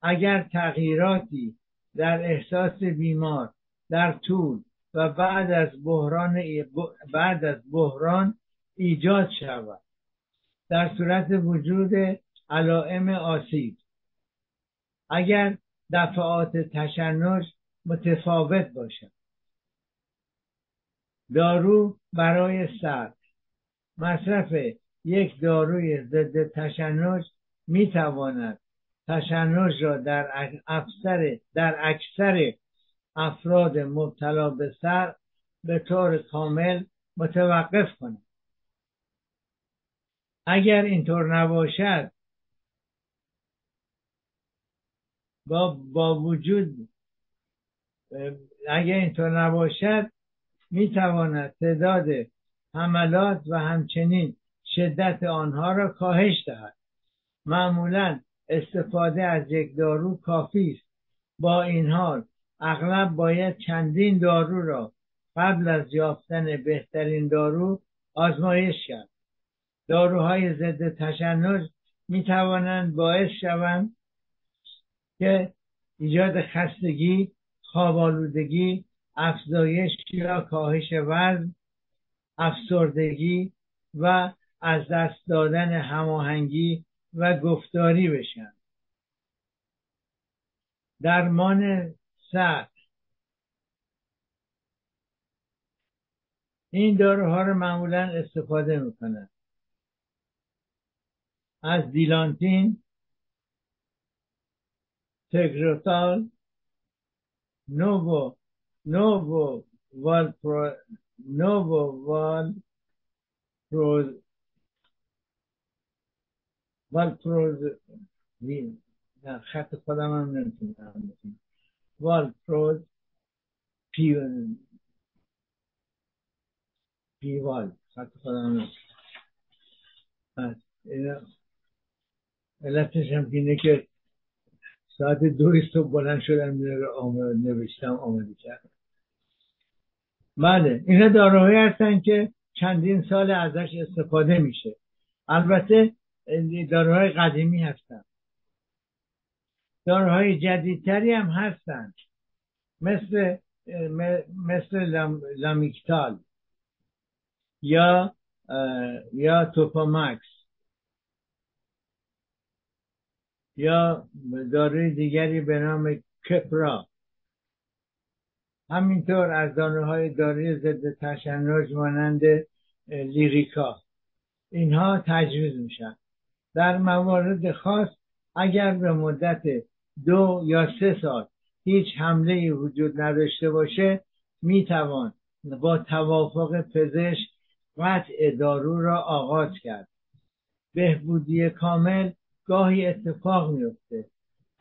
اگر تغییراتی در احساس بیمار در طول و بعد از بحران بعد از بحران ایجاد شود. در صورت وجود علائم آسیب. اگر دفعات تشنج متفاوت باشد. دارو برای سر مصرف یک داروی ضد تشنج می تواند تشنج را در اکثر در اکثر افراد مبتلا به سر به طور کامل متوقف کند. اگر اینطور نباشد با, با وجود اگر اینطور نباشد می تواند تعداد حملات و همچنین شدت آنها را کاهش دهد. معمولا استفاده از یک دارو کافی است. با این حال اغلب باید چندین دارو را قبل از یافتن بهترین دارو آزمایش کرد. داروهای ضد تشنج می توانند باعث شوند که ایجاد خستگی خوابالودگی افزایش یا کاهش وزن افسردگی و از دست دادن هماهنگی و گفتاری بشن. درمان سخت. این داروها رو معمولا استفاده می‌کنن. از دیلانتین تگروتال نوو نوو وال پرو نوو وال پروز والپروز نه خط خودم هم نمی‌تونم والپروز پیون پیوال. خط خودم هم علتش هم که ساعت دوی صبح بلند شدم نوشتم آماده کردم. بله اینا داروهایی هستن که چندین سال ازش استفاده میشه. البته داروهای قدیمی هستن. داروهای جدیدتری هم هستند مثل مثل لامیکتال یا یا توپامکس. یا داروی دیگری به نام کپرا. همینطور از دانه های داروی ضد تشنج مانند لیریکا. اینها تجویز میشن. در موارد خاص اگر به مدت دو یا سه سال هیچ حمله وجود نداشته باشه می‌توان با توافق پزشک قطع دارو را آغاز کرد. بهبودی کامل گاهی اتفاق میفته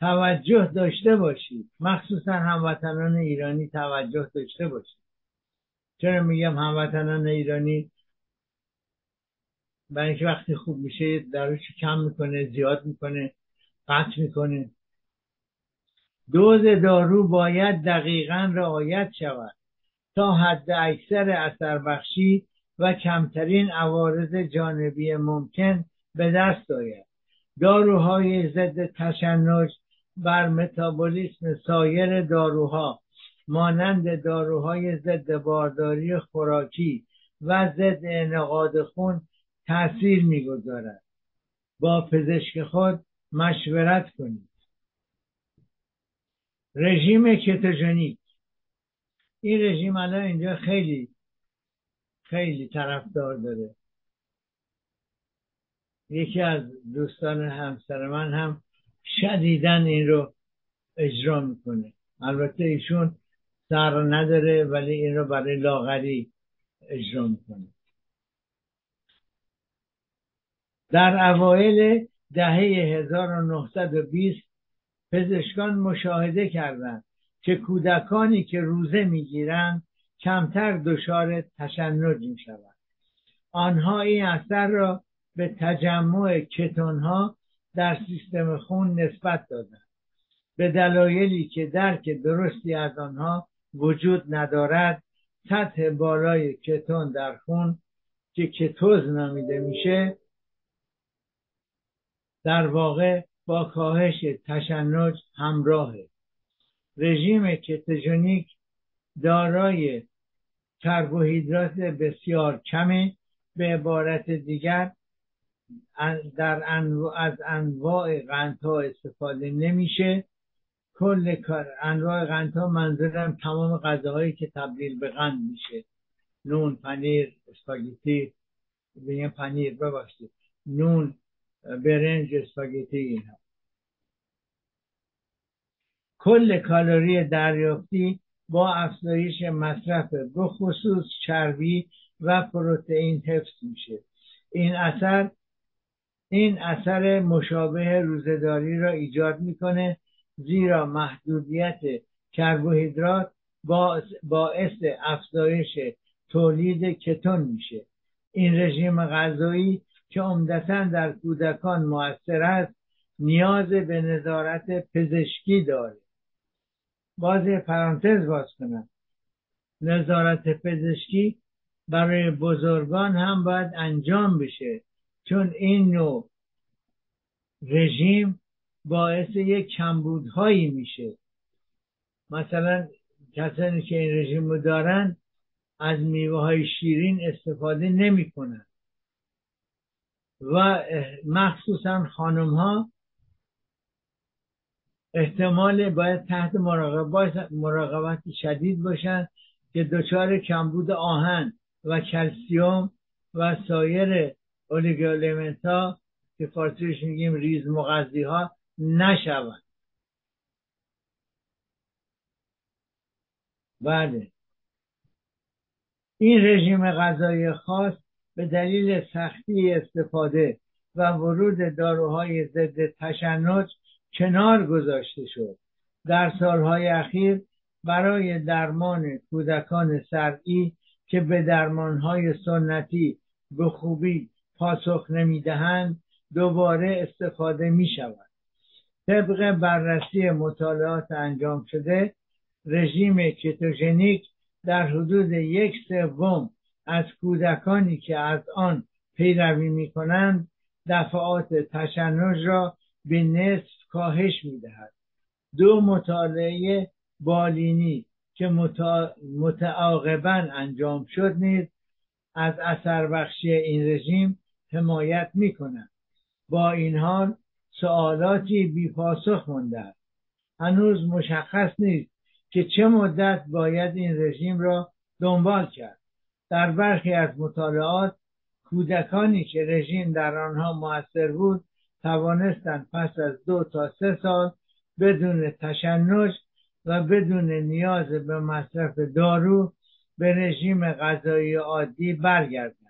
توجه داشته باشید. مخصوصا هموطنان ایرانی توجه داشته باشید. چرا میگم هموطنان ایرانی؟ برای اینکه وقتی خوب میشه داروش کم می‌کنه زیاد می‌کنه قطع می‌کنه. دوز دارو باید دقیقا رعایت شود تا حد اکثر اثر بخشی و کمترین عوارض جانبی ممکن به دست آید. داروهای ضد تشنج بر متابولیسم سایر داروها مانند داروهای ضد بارداری خوراکی و ضد انعقاد خون تاثیر می‌گذارد. با پزشک خود مشورت کنید. رژیم کتوژنیک. این رژیم الان اینجا خیلی خیلی طرفدار داره. یکی از دوستان همسر من هم شدیدن این رو اجرا می‌کنه. البته ایشون سر نداره ولی این رو برای لاغری اجرا می‌کنه. در اوایل دهه 1920 پزشکان مشاهده کردند که کودکانی که روزه می‌گیرند کمتر دچار تشنج می‌شوند. آنها این اثر را به تجمع کتونها در سیستم خون نسبت دادند به دلایلی که درک درستی از آنها وجود ندارد سطح بالای کتون در خون که کتوز نامیده میشه در واقع با کاهش تشنج همراهه. رژیم کتوژنیک دارای کربوهیدرات بسیار کمه به عبارت دیگر در انواع از انواع قندها استفاده نمیشه. کل انواع قندها منظورم تمام غذاهایی که تبدیل به قند میشه. نون پنیر اسپاگتی بگم پنیر ببخشید. نون برنج اسپاگتی اینها. کل کالری دریافتی با افزایش مصرف به خصوص چربی و پروتئین حفظ میشه. این اثر این اثر مشابه روزداری را ایجاد می‌کنه زیرا محدودیت کربوهیدرات باعث افزایش تولید کتون میشه. این رژیم غذایی که عمدتا در کودکان موثر است نیاز به نظارت پزشکی داره. باز پرانتز باز کنم. نظارت پزشکی برای بزرگان هم باید انجام بشه. چون این نوع رژیم باعث یک کمبودهایی میشه. مثلا کسانی که این رژیم رو دارن از میوه های شیرین استفاده نمی کنن و مخصوصا خانم ها احتمال باید تحت مراقبت, مراقبت شدید باشن که دچار کمبود آهن و کلسیوم و سایر اولیگو ها که فارسیش میگیم ریز مغذی ها نشوند. بله. این رژیم غذایی خاص به دلیل سختی استفاده و ورود داروهای ضد تشنج کنار گذاشته شد. در سالهای اخیر برای درمان کودکان سرعی که به درمانهای سنتی به خوبی پاسخ نمی‌دهند دوباره استفاده می شود طبق بررسی مطالعات انجام شده رژیم کتوژنیک در حدود یک سوم از کودکانی که از آن پیروی می کنند دفعات تشنج را به نصف کاهش می دهد دو مطالعه بالینی که متعاقبا انجام شد نیز از اثر بخشی این رژیم حمایت می کنند با این حال سوالاتی بی پاسخ مونده است هنوز مشخص نیست که چه مدت باید این رژیم را دنبال کرد. در برخی از مطالعات کودکانی که رژیم در آنها موثر بود توانستند پس از دو تا سه سال بدون تشنج و بدون نیاز به مصرف دارو به رژیم غذایی عادی برگردند.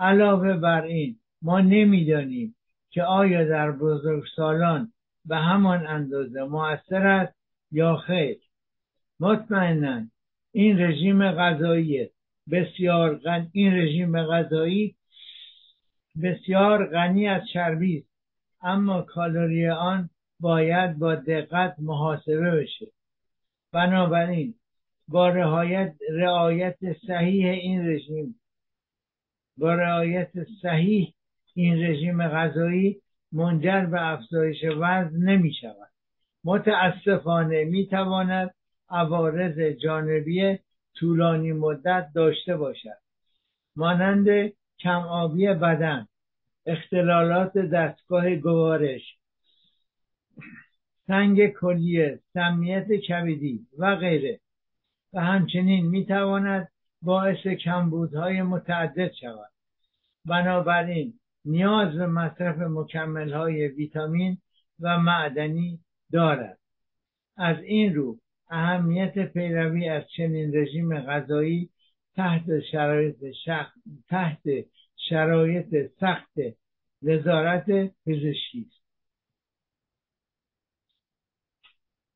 علاوه بر این ما نمی‌دانیم که آیا در بزرگسالان به همان اندازه موثر است یا خیر. مطمئنا این رژیم غذایی بسیار غن... این رژیم غذایی بسیار غنی از چربی است اما کالری آن باید با دقت محاسبه بشه. بنابراین با رعایت رعایت صحیح این رژیم با رعایت صحیح این رژیم غذایی منجر به افزایش وزن نمی شود. متاسفانه می تواند عوارض جانبی طولانی مدت داشته باشد. مانند کمآبی بدن اختلالات دستگاه گوارش سنگ کلیه سمیت کبدی و غیره. و همچنین می‌تواند باعث کمبودهای متعدد شود. بنابراین نیاز به مصرف مکمل های ویتامین و معدنی دارد. از این رو اهمیت پیروی از چنین رژیم غذایی تحت شرایط تحت شرایط سخت نظارت پزشکی است.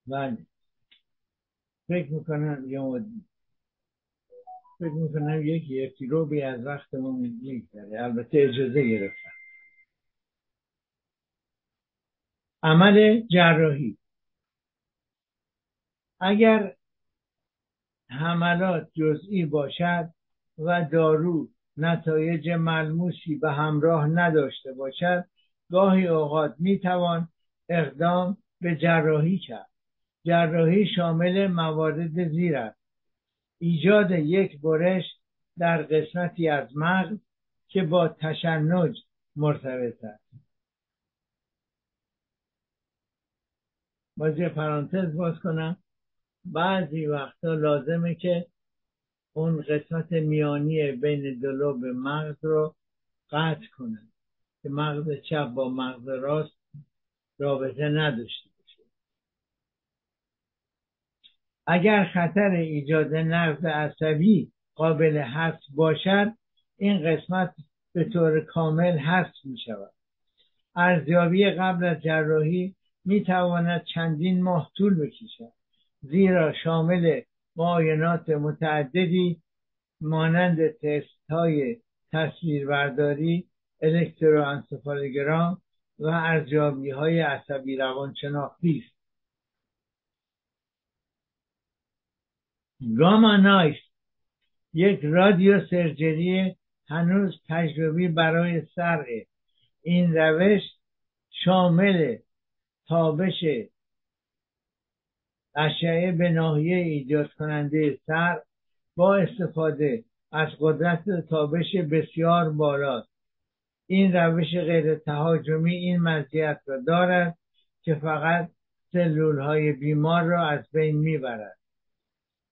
بله. فکر می‌کنم یا فکر می‌کنم یکی یکی از وقتمون میگذره. البته اجازه گرفتم. عمل جراحی. اگر حملات جزئی باشد و دارو نتایج ملموسی به همراه نداشته باشد گاهی اوقات می‌توان اقدام به جراحی کرد. جراحی شامل موارد زیر است ایجاد یک برش در قسمتی از مغز که با تشنج مرتبط است. باز یه پرانتز باز کنم. بعضی وقتا لازمه که اون قسمت میانی بین دلو به مغز رو قطع کنن که مغز چپ با مغز راست رابطه نداشته باشه اگر خطر ایجاد نقض عصبی قابل حذف باشد این قسمت به طور کامل حذف می شود ارزیابی قبل از جراحی می تواند چندین ماه طول بکشد زیرا شامل معاینات متعددی مانند تست های تصویربرداری الکتروانسفالوگرام و ارزیابی های عصبی روانشناختی است. گاما نایف یک رادیو سرجری هنوز تجربی برای سرعه. این روش شامل تابش اشعه به ناحیه ایجاد کننده سر با استفاده از قدرت تابش بسیار بالا این روش غیر تهاجمی این مزیت را دارد که فقط سلول های بیمار را از بین می‌برد.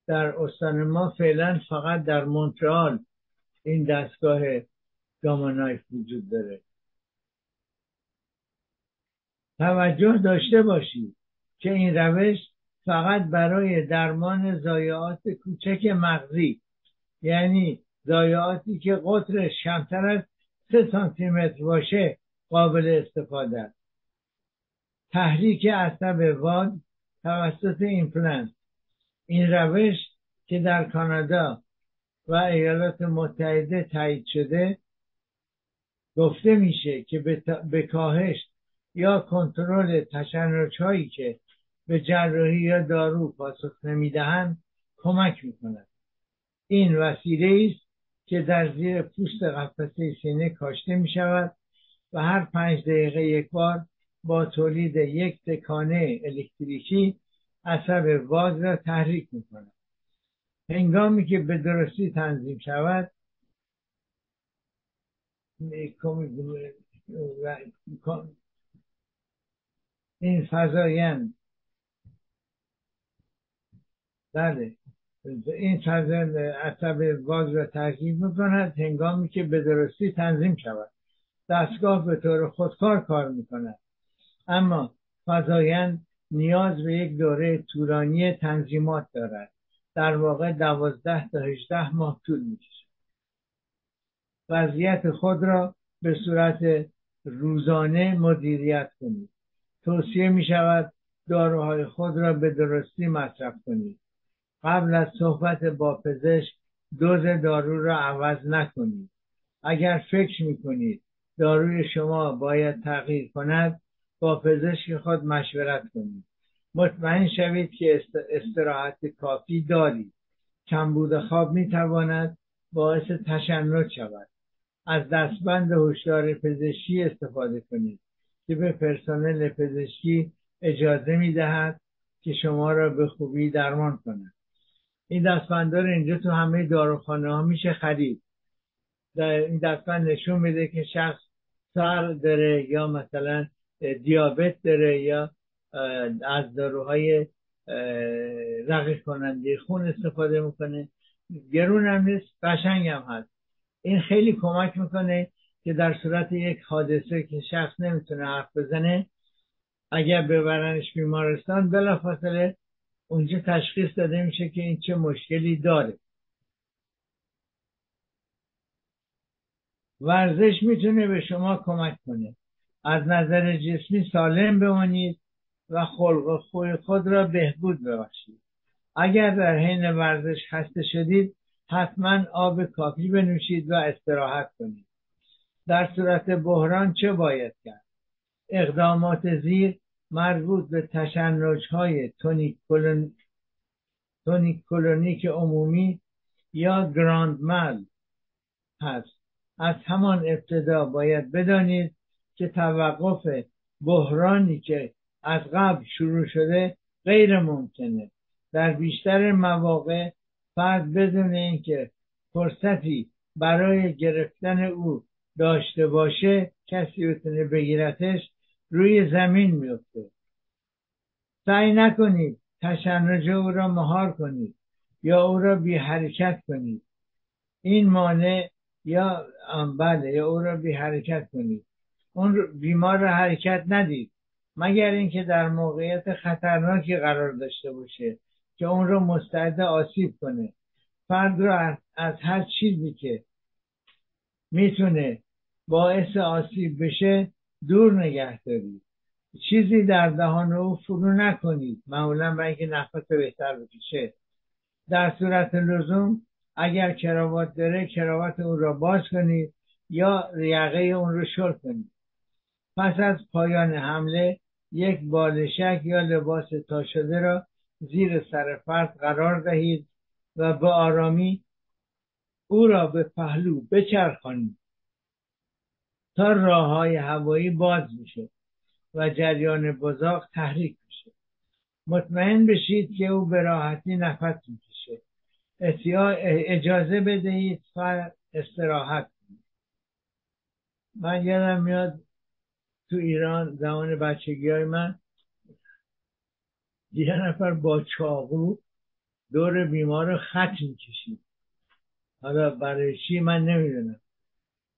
در استان ما فعلا فقط در مونترال این دستگاه Gamma Knife وجود داره. توجه داشته باشید که این روش فقط برای درمان ضایعات کوچک مغزی یعنی ضایعاتی که قطرش کمتر از سه سانتی متر باشه قابل استفاده است. تحریک عصب واگ توسط ایمپلنت این روش که در کانادا و ایالات متحده تایید شده گفته میشه که به کاهش یا کنترل تشنج هایی که به جراحی یا دارو پاسخ نمی‌دهند کمک می‌کند. این وسیله است که در زیر پوست قفسه سینه کاشته می شود و هر پنج دقیقه یک بار با تولید یک تکانه الکتریکی عصب واز را تحریک می‌کنند هنگامی که به درستی تنظیم شود این فضایند بله این فضایند عصب واز را ترکیب می‌کند هنگامی که به درستی تنظیم شود. دستگاه به طور خودکار کار می‌کند. اما فضایند نیاز به یک دوره طولانی تنظیمات دارد. در واقع دوازده تا هجده ماه طول می‌کشد وضعیت خود را به صورت روزانه مدیریت کنید. توصیه می شود داروهای خود را به درستی مصرف کنید. قبل از صحبت با پزشک دوز دارو را عوض نکنید. اگر فکر می کنید داروی شما باید تغییر کند با پزشک خود مشورت کنید مطمئن شوید که استراحت کافی دارید کمبود خواب می تواند باعث تشنج شود. از دستبند هشدار پزشکی استفاده کنید که به پرسنل پزشکی اجازه می دهد که شما را به خوبی درمان کند. این دستبندار اینجا تو همه داروخانه ها میشه خرید. این دستبند نشون میده که شخص سر داره یا مثلا دیابت داره یا از داروهای رقیق کننده خون استفاده می‌کنه. گرون هم نیست قشنگ هم هست. این خیلی کمک می‌کنه که در صورت یک حادثه که شخص نمی‌تونه حرف بزنه اگر ببرنش بیمارستان بلافاصله اونجا تشخیص داده میشه که این چه مشکلی داره. ورزش می‌تونه به شما کمک کنه. از نظر جسمی سالم بمانید و خلق خوی خود را بهبود ببخشید. اگر در حین ورزش خسته شدید حتما آب کافی بنوشید و استراحت کنید. در صورت بحران چه باید کرد؟ اقدامات زیر مربوط به تشنج های تونیک, کلونیک عمومی یا گراندمل هست. از همان ابتدا باید بدانید که توقف بحرانی که از قبل شروع شده غیر ممکنه. در بیشتر مواقع فرد بدون اینکه فرصتی برای گرفتن او داشته باشه کسی بتونه بگیرتش روی زمین میفته. سعی نکنید تشنج او را مهار کنید یا او را بی حرکت کنید. این مانع یا بله یا او را بی حرکت کنید. اون بیمار را حرکت ندید. مگر اینکه در موقعیت خطرناکی قرار داشته باشه که اون رو مستعد آسیب کنه. فرد رو از هر چیزی که می‌تونه باعث آسیب بشه دور نگه دارید. چیزی در دهان او فرو نکنید. معمولا برای اینکه نفس بهتر بکشه. در صورت لزوم اگر کراوات داره کراوات اون را باز کنید یا یقه اون رو شل کنید. پس از پایان حمله یک بالشک یا لباس تا شده را زیر سر فرد قرار دهید و به آرامی او را به پهلو بچرخانید تا راه های هوایی باز میشه و جریان بزاق تحریک میشه مطمئن بشید که او به راحتی نفس می‌کشه اجازه بدهید فرد استراحت کنید من یادم میاد تو ایران زمان بچگی های من یه نفر با چاقو دور بیمار رو خط می‌کشید. حالا برای چی من نمی‌دونم.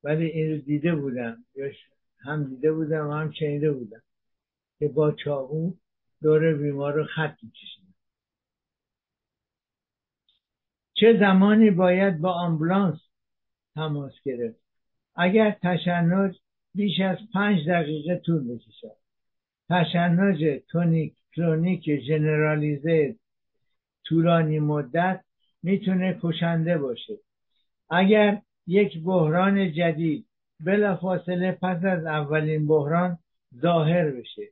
ولی این رو دیده بودم. هم دیده بودم هم شنیده بودم که با چاقو دور بیمار رو خط می‌کشید. چه زمانی باید با آمبولانس تماس گرفت؟ اگر تشنج بیش از پنج دقیقه طول بکشد تشنج تونیک کلونیک جنرالیزه طولانی مدت می‌تونه کشنده باشه. اگر یک بحران جدید بلافاصله پس از اولین بحران ظاهر بشه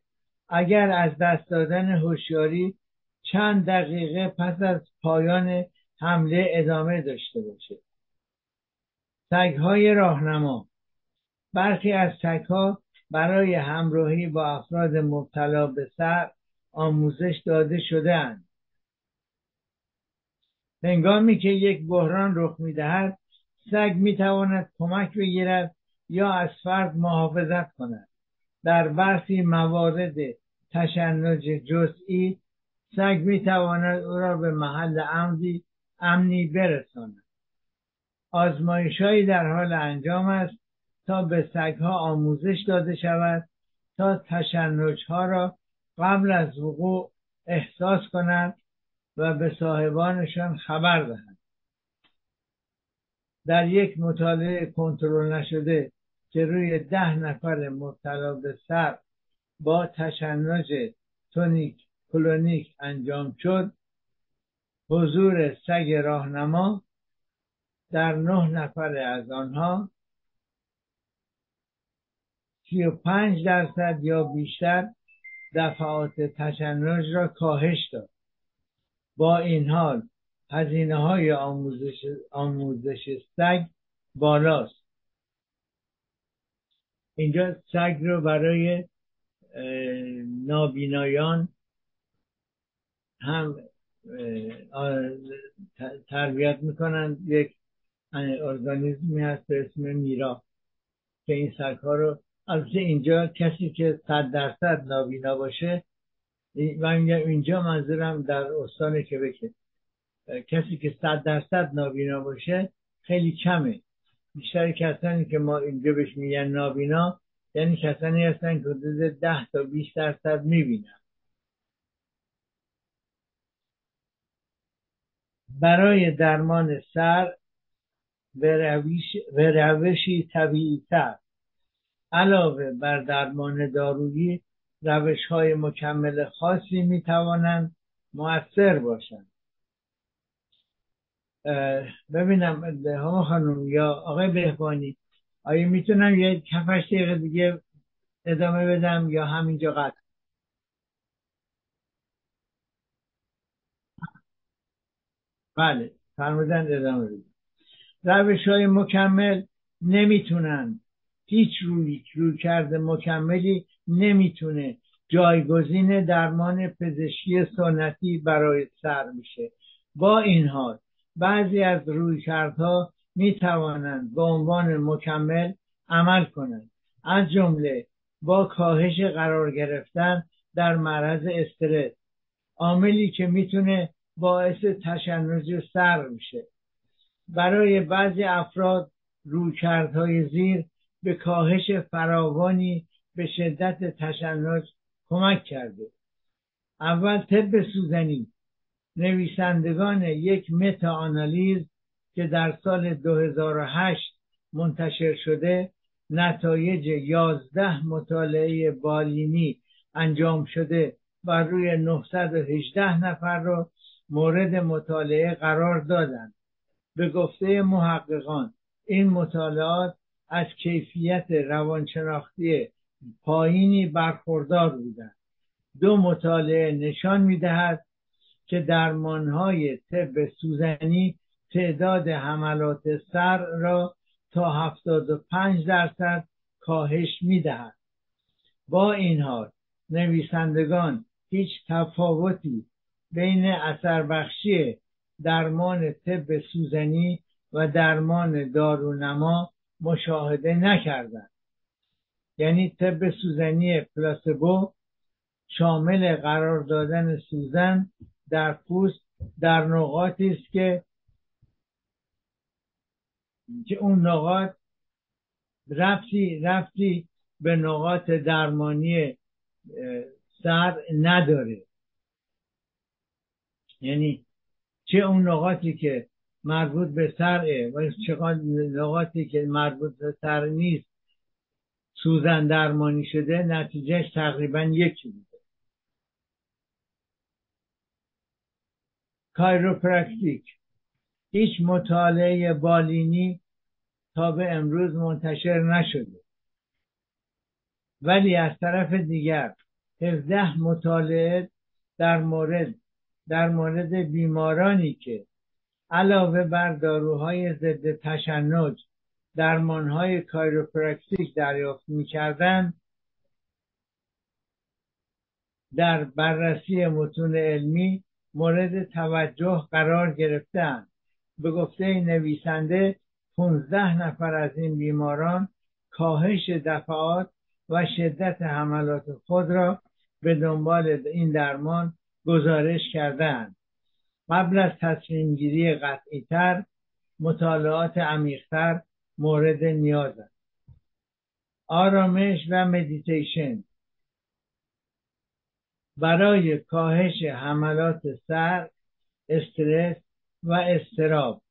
اگر از دست دادن هوشیاری چند دقیقه پس از پایان حمله ادامه داشته باشه. سگهای راهنما برخی از سگها برای همراهی با افراد مبتلا به سر آموزش داده شدهاند. هنگامی که یک بحران رخ می‌دهد سگ می‌تواند کمک بگیرد یا از فرد محافظت کند. در برخی موارد تشنج جزئی سگ می‌تواند او را به محل امنی امنی برساند. آزمایشهایی در حال انجام است تا به سگها آموزش داده شود تا تشنجها را قبل از وقوع احساس کنند و به صاحبانشان خبر دهند. در یک مطالعه کنترل نشده که روی ده نفر مبتلا به سر با تشنج تونیک کلونیک انجام شد حضور سگ راهنما در نه نفر از آنها سی و پنج درصد یا بیشتر دفعات تشنج را کاهش داد. با این حال هزینه های آموزش, آموزش سگ بالاست. اینجا سگ رو برای نابینایان هم تربیت می‌کنن. یک ارگانیزمی هست به اسم میرا که این سگ ها رو البته اینجا کسی که صد درصد نابینا باشه من میگم اینجا منظورم در استان کبکه کسی که صد درصد نابینا باشه خیلی کمه. بیشتر کسانی که ما اینجا بهش میگن نابینا یعنی کسانی هستن که حدود ده تا 20 درصد می‌بینن. برای درمان سر به روشی طبیعی تر علاوه بر درمان دارویی روش های مکمل خاصی می توانند مؤثر باشند ببینم هم خانم یا آقای بهبانی آیا می‌تونم یه کفش دقیقه دیگه ادامه بدم یا همینجا قطع؟ بله فرمودن ادامه بدم روش های مکمل نمی‌تونن هیچ روی روی کرده مکملی نمی‌تونه جایگزین درمان پزشکی سنتی برای سر میشه با این حال بعضی از رویکردها می توانند به عنوان مکمل عمل کنند. از جمله با کاهش قرار گرفتن در معرض استرس عاملی که می‌تونه باعث تشنج سر میشه برای بعضی افراد رویکردهای زیر به کاهش فراوانی به شدت تشنج کمک کرده. اول طب سوزنی. نویسندگان یک متا آنالیز که در سال 2008 منتشر شده نتایج 11 مطالعه بالینی انجام شده و روی 918 نفر را مورد مطالعه قرار دادند به گفته محققان این مطالعات از کیفیت روانشناختی پایینی برخوردار بودند. دو مطالعه نشان می‌دهد که درمانهای طب سوزنی تعداد حملات سر را تا 75 درصد کاهش می‌دهد. با این حال نویسندگان هیچ تفاوتی بین اثر بخشی درمان طب سوزنی و درمان دارونما مشاهده نکردند یعنی طب سوزنی پلاسبو شامل قرار دادن سوزن در پوست در نقاطی است که که اون نقاط رفتی رفتی به نقاط درمانی صرع نداره. یعنی چه اون نقاطی که مربوط به صرعه و چه نقاطی که مربوط به صرع نیست سوزن درمانی شده نتیجهش تقریبا یکی بوده. chiropractic هیچ مطالعه بالینی تا به امروز منتشر نشده. ولی از طرف دیگر 17 مطالعه در مورد در مورد بیمارانی که علاوه بر داروهای ضد تشنج درمانهای chiropractic دریافت می‌کردند در بررسی متون علمی مورد توجه قرار گرفتند به گفته نویسنده 15 نفر از این بیماران کاهش دفعات و شدت حملات خود را به دنبال این درمان گزارش کردند قبل از تصمیم گیری قطعی تر مطالعات عمیقتر مورد نیاز است. آرامش و مدیتیشن. برای کاهش حملات سر استرس و اضطراب.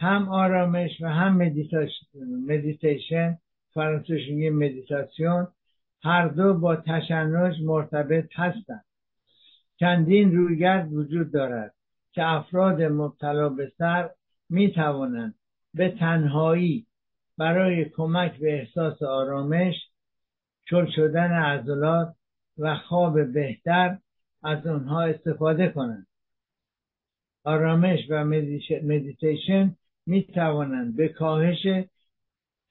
هم آرامش و هم مدیتیشن فرانسوش میگه méditation هر دو با تشنج مرتبط هستند. چندین رویکرد وجود دارد که افراد مبتلا به صرع می توانند به تنهایی برای کمک به احساس آرامش شل شدن عضلات و خواب بهتر از آنها استفاده کنند. آرامش و مدیتیشن می توانند به کاهش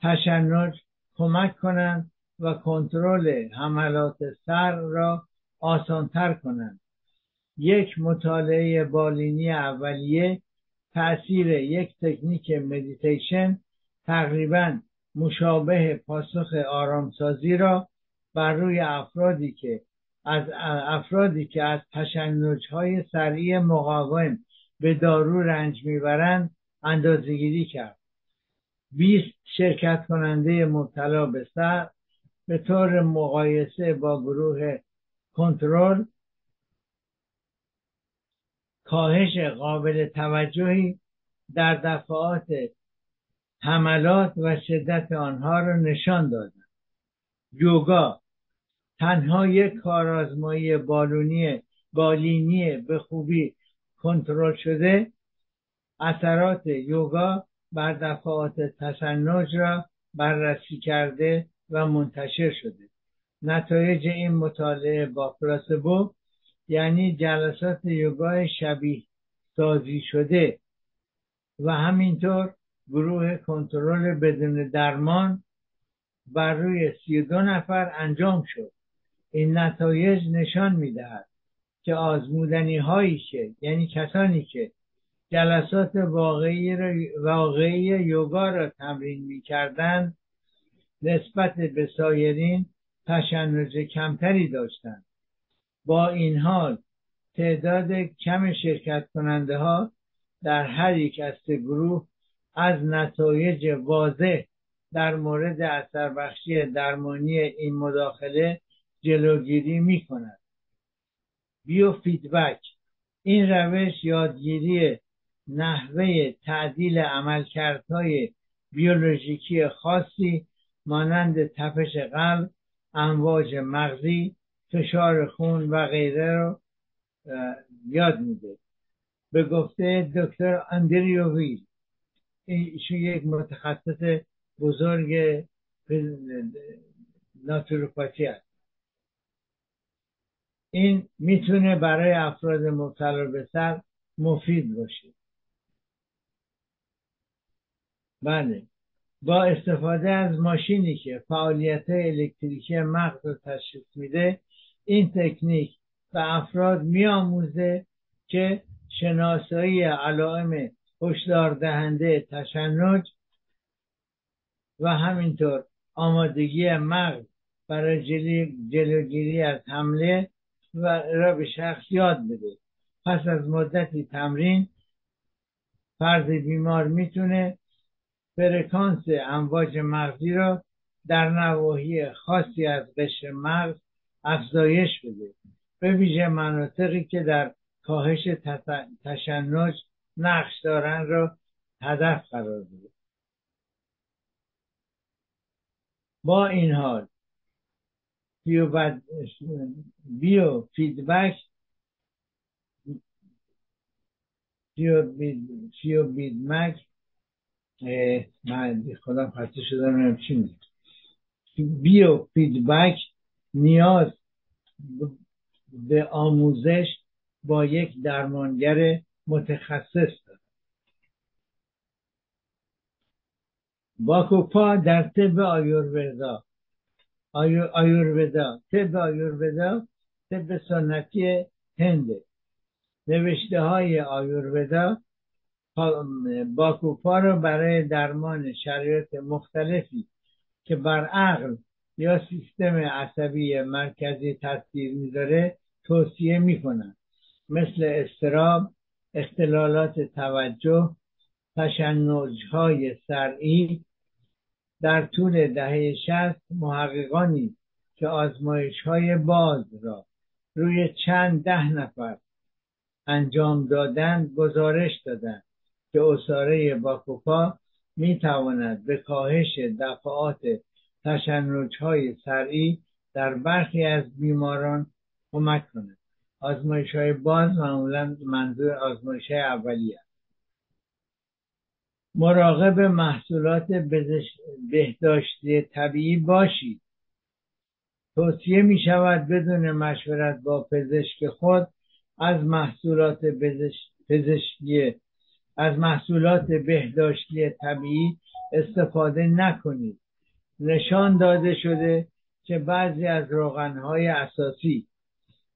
تشنج کمک کنند و کنترل حملات صرع را آسانتر کنند. یک مطالعه بالینی اولیه تاثیر یک تکنیک مدیتیشن تقریبا مشابه پاسخ آرامسازی را بر روی افرادی که از افرادی که از های سریع مقاوم به دارو رنج می‌برند اندازهگیری کرد. 20 شرکت کننده مبتلا به سر به طور مقایسه با گروه کنترل کاهش قابل توجهی در دفعات حملات و شدت آنها را نشان دادند. یوگا تنها یک کارآزمایی بالونی بالینی به خوبی کنترل شده اثرات یوگا بر دفعات تشنج را بررسی کرده و منتشر شده. نتایج این مطالعه با پلاسبو یعنی جلسات یوگای شبیه سازی شده و همینطور گروه کنترل بدون درمان بر روی سی دو نفر انجام شد. این نتایج نشان می‌دهد که آزمودنی هایی که یعنی کسانی که جلسات واقعی, واقعی یوگا را تمرین می کردند نسبت به سایرین تشنج کمتری داشتند. با این حال تعداد کم شرکت کننده ها در هر یک از گروه از نتایج واضح در مورد اثر بخشی درمانی این مداخله جلوگیری می کند بیو فیدبک این روش یادگیری نحوه تعدیل عملکردهای بیولوژیکی خاصی مانند تپش قلب امواج مغزی فشار خون و غیره رو یاد میده. به گفته دکتر اندریو ویل ایشون یک متخصص بزرگ ناتوروپاتی است این می‌تونه برای افراد مبتلا به سر مفید باشه. بله. با استفاده از ماشینی که فعالیت الکتریکی مغز رو تشخیص میده این تکنیک به افراد میآموزه که شناسایی علائم هشدار دهنده تشنج و همینطور آمادگی مغز برای جلوگیری از حمله و را به شخص یاد بده. پس از مدتی تمرین فرد بیمار می‌تونه فرکانس امواج مغزی را در نواحی خاصی از قشر مغز افزایش بده. به ویژه مناطقی که در کاهش تشنج نقش دارن را هدف قرار بده. با این حال biofeedback bio بیدمک من خودم خسته شدم چی biofeedback نیاز به آموزش با یک درمانگر متخصص دارد باکوپا در طب آیوروردا آیورودا طب آیورودا طب سنتی هنده نوشته های آیورودا باکوپا رو برای درمان شرایط مختلفی که بر عقل یا سیستم عصبی مرکزی تاثیر می‌ذاره توصیه می‌کنن. مثل استراب اختلالات توجه تشنج های سرعی در طول دهه شست محققانی که آزمایش های باز را روی چند ده نفر انجام دادن گزارش دادند که اصاره باکوپا می تواند به کاهش دفعات تشنج های سریع در برخی از بیماران کمک کند آزمایش های باز معمولا منظور آزمایش های اولی است. مراقب محصولات بهداشتی طبیعی باشید. توصیه می شود بدون مشورت با پزشک خود از محصولات پزشکی از محصولات بهداشتی طبیعی استفاده نکنید. نشان داده شده که بعضی از روغنهای اساسی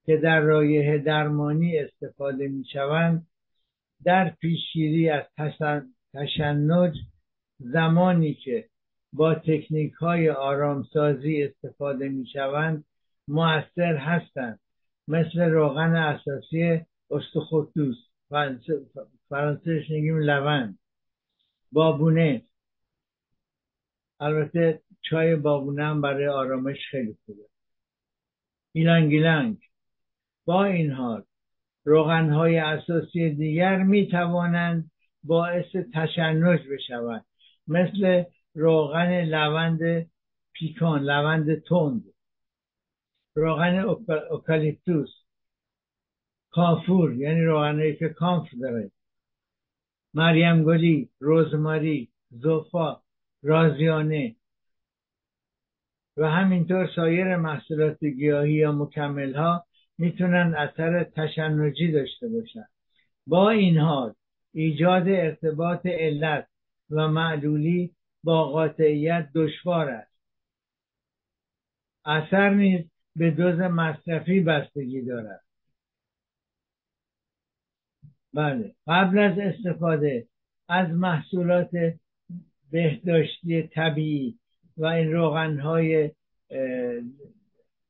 که در رایه درمانی استفاده می شوند در پیشگیری از تشنج زمانی که با تکنیک های آرامسازی استفاده می شوند مؤثر هستند. مثل روغن اساسی استخوتوس فرانسهش میگیم لوند بابونه البته چای بابونه هم برای آرامش خیلی خوبه. ایلانگیلنگ با این حال روغنهای اساسی دیگر می توانند باعث تشنج بشوند مثل روغن لوند پیکان لوند تند. روغن اوکالیپتوس. کافور یعنی روغنهایی که کامف داره. مریم گلی روزماری زوفا رازیانه و همینطور سایر محصولات گیاهی یا مکمل ها می‌تونن اثر تشنجی داشته باشن. با این حال ایجاد ارتباط علت و معلولی با قاطعیت دشوار است. اثر نیز به دوز مصرفی بستگی دارد. بله قبل از استفاده از محصولات بهداشتی طبیعی و این روغن های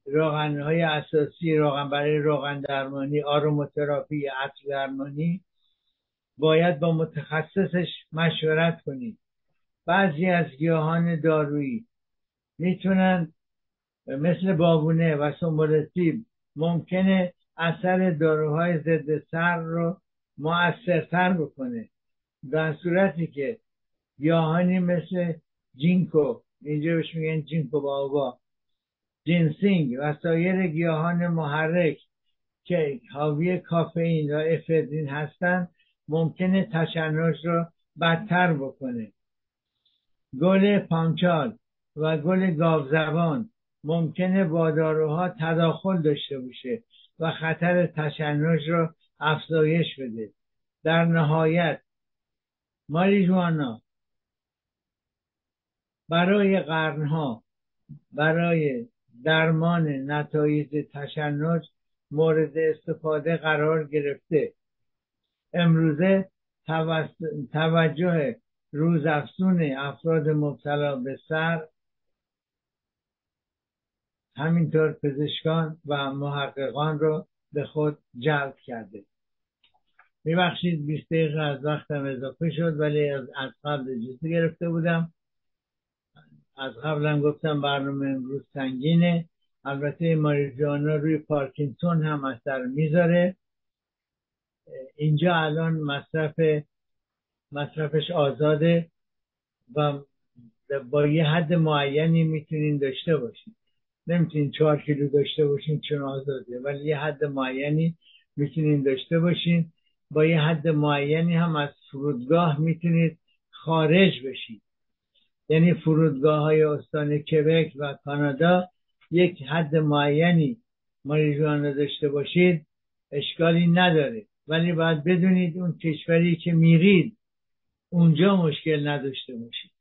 روغن های اساسی روغن برای روغن درمانی آروموتراپی عطر درمانی باید با متخصصش مشورت کنید بعضی از گیاهان دارویی می‌تونن مثل بابونه و سنبولسیب ممکنه اثر داروهای ضد صرع رو موثرتر بکنه. در صورتی که گیاهانی مثل ginkgo اینجا بهش میگن ginkgo biloba ginseng و سایر گیاهان محرک که حاوی کافئین و افدرین هستند ممکنه تشنج رو بدتر بکنه. گل پامچال و گل گاوزبان ممکنه با داروها تداخل داشته باشه و خطر تشنج رو افزایش بده. در نهایت ماریجوانا برای قرنها برای درمان نتایج تشنج مورد استفاده قرار گرفته. امروزه توجه روزافزون افراد مبتلا به سر همینطور پزشکان و محققان رو به خود جلب کرده. میبخشید 20 دقیقه از وقتم اضافه شد ولی از قبل اجازه گرفته بودم. از قبلم گفتم برنامه امروز سنگینه. البته ماریجوانا روی پارکینسون هم اثر می‌ذاره. اینجا الان مصرف مصرفش آزاده و با یه حد معینی می‌تونین داشته باشین. نمی‌تونین چهار کیلو داشته باشین چون آزاده ولی یه حد معینی می‌تونین داشته باشین. با یه حد معینی هم از فرودگاه می‌تونید خارج بشید یعنی فرودگاه های استان کبک و کانادا یک حد معینی ماریجوانا داشته باشید اشکالی نداره. ولی باید بدونید اون کشوری که میرید اونجا مشکل نداشته باشید.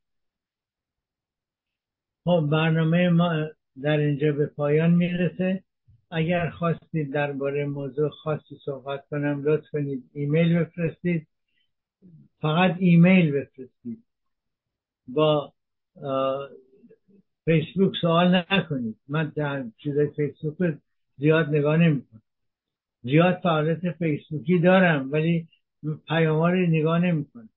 خب برنامه ما در اینجا به پایان می‌رسه. اگر خواستید درباره موضوع خاصی صحبت کنم لطف کنید ایمیل بفرستید. فقط ایمیل بفرستید. با فیسبوک سوال نکنید. من در چیزای فیسبوک زیاد نگاه نمی‌کنم. زیاد فعالیت فیسبوکی دارم ولی پیام رو نگاه نمی‌کنم.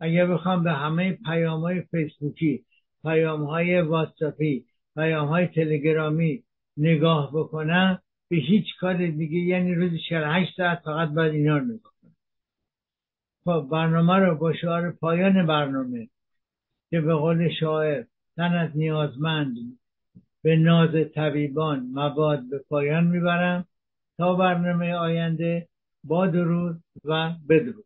اگر بخوام به همه پیام های فیسبوکی پیام های واتساپی پیام های تلگرامی نگاه بکنم به هیچ کار دیگه یعنی روز 48 ساعت فقط باید اینا رو نگاه کنم. خب برنامه رو با شعار پایان برنامه که به قول شاعر تن نیازمند به ناز طبیبان مباد به پایان می‌برم تا برنامه آینده با درود و بدرود.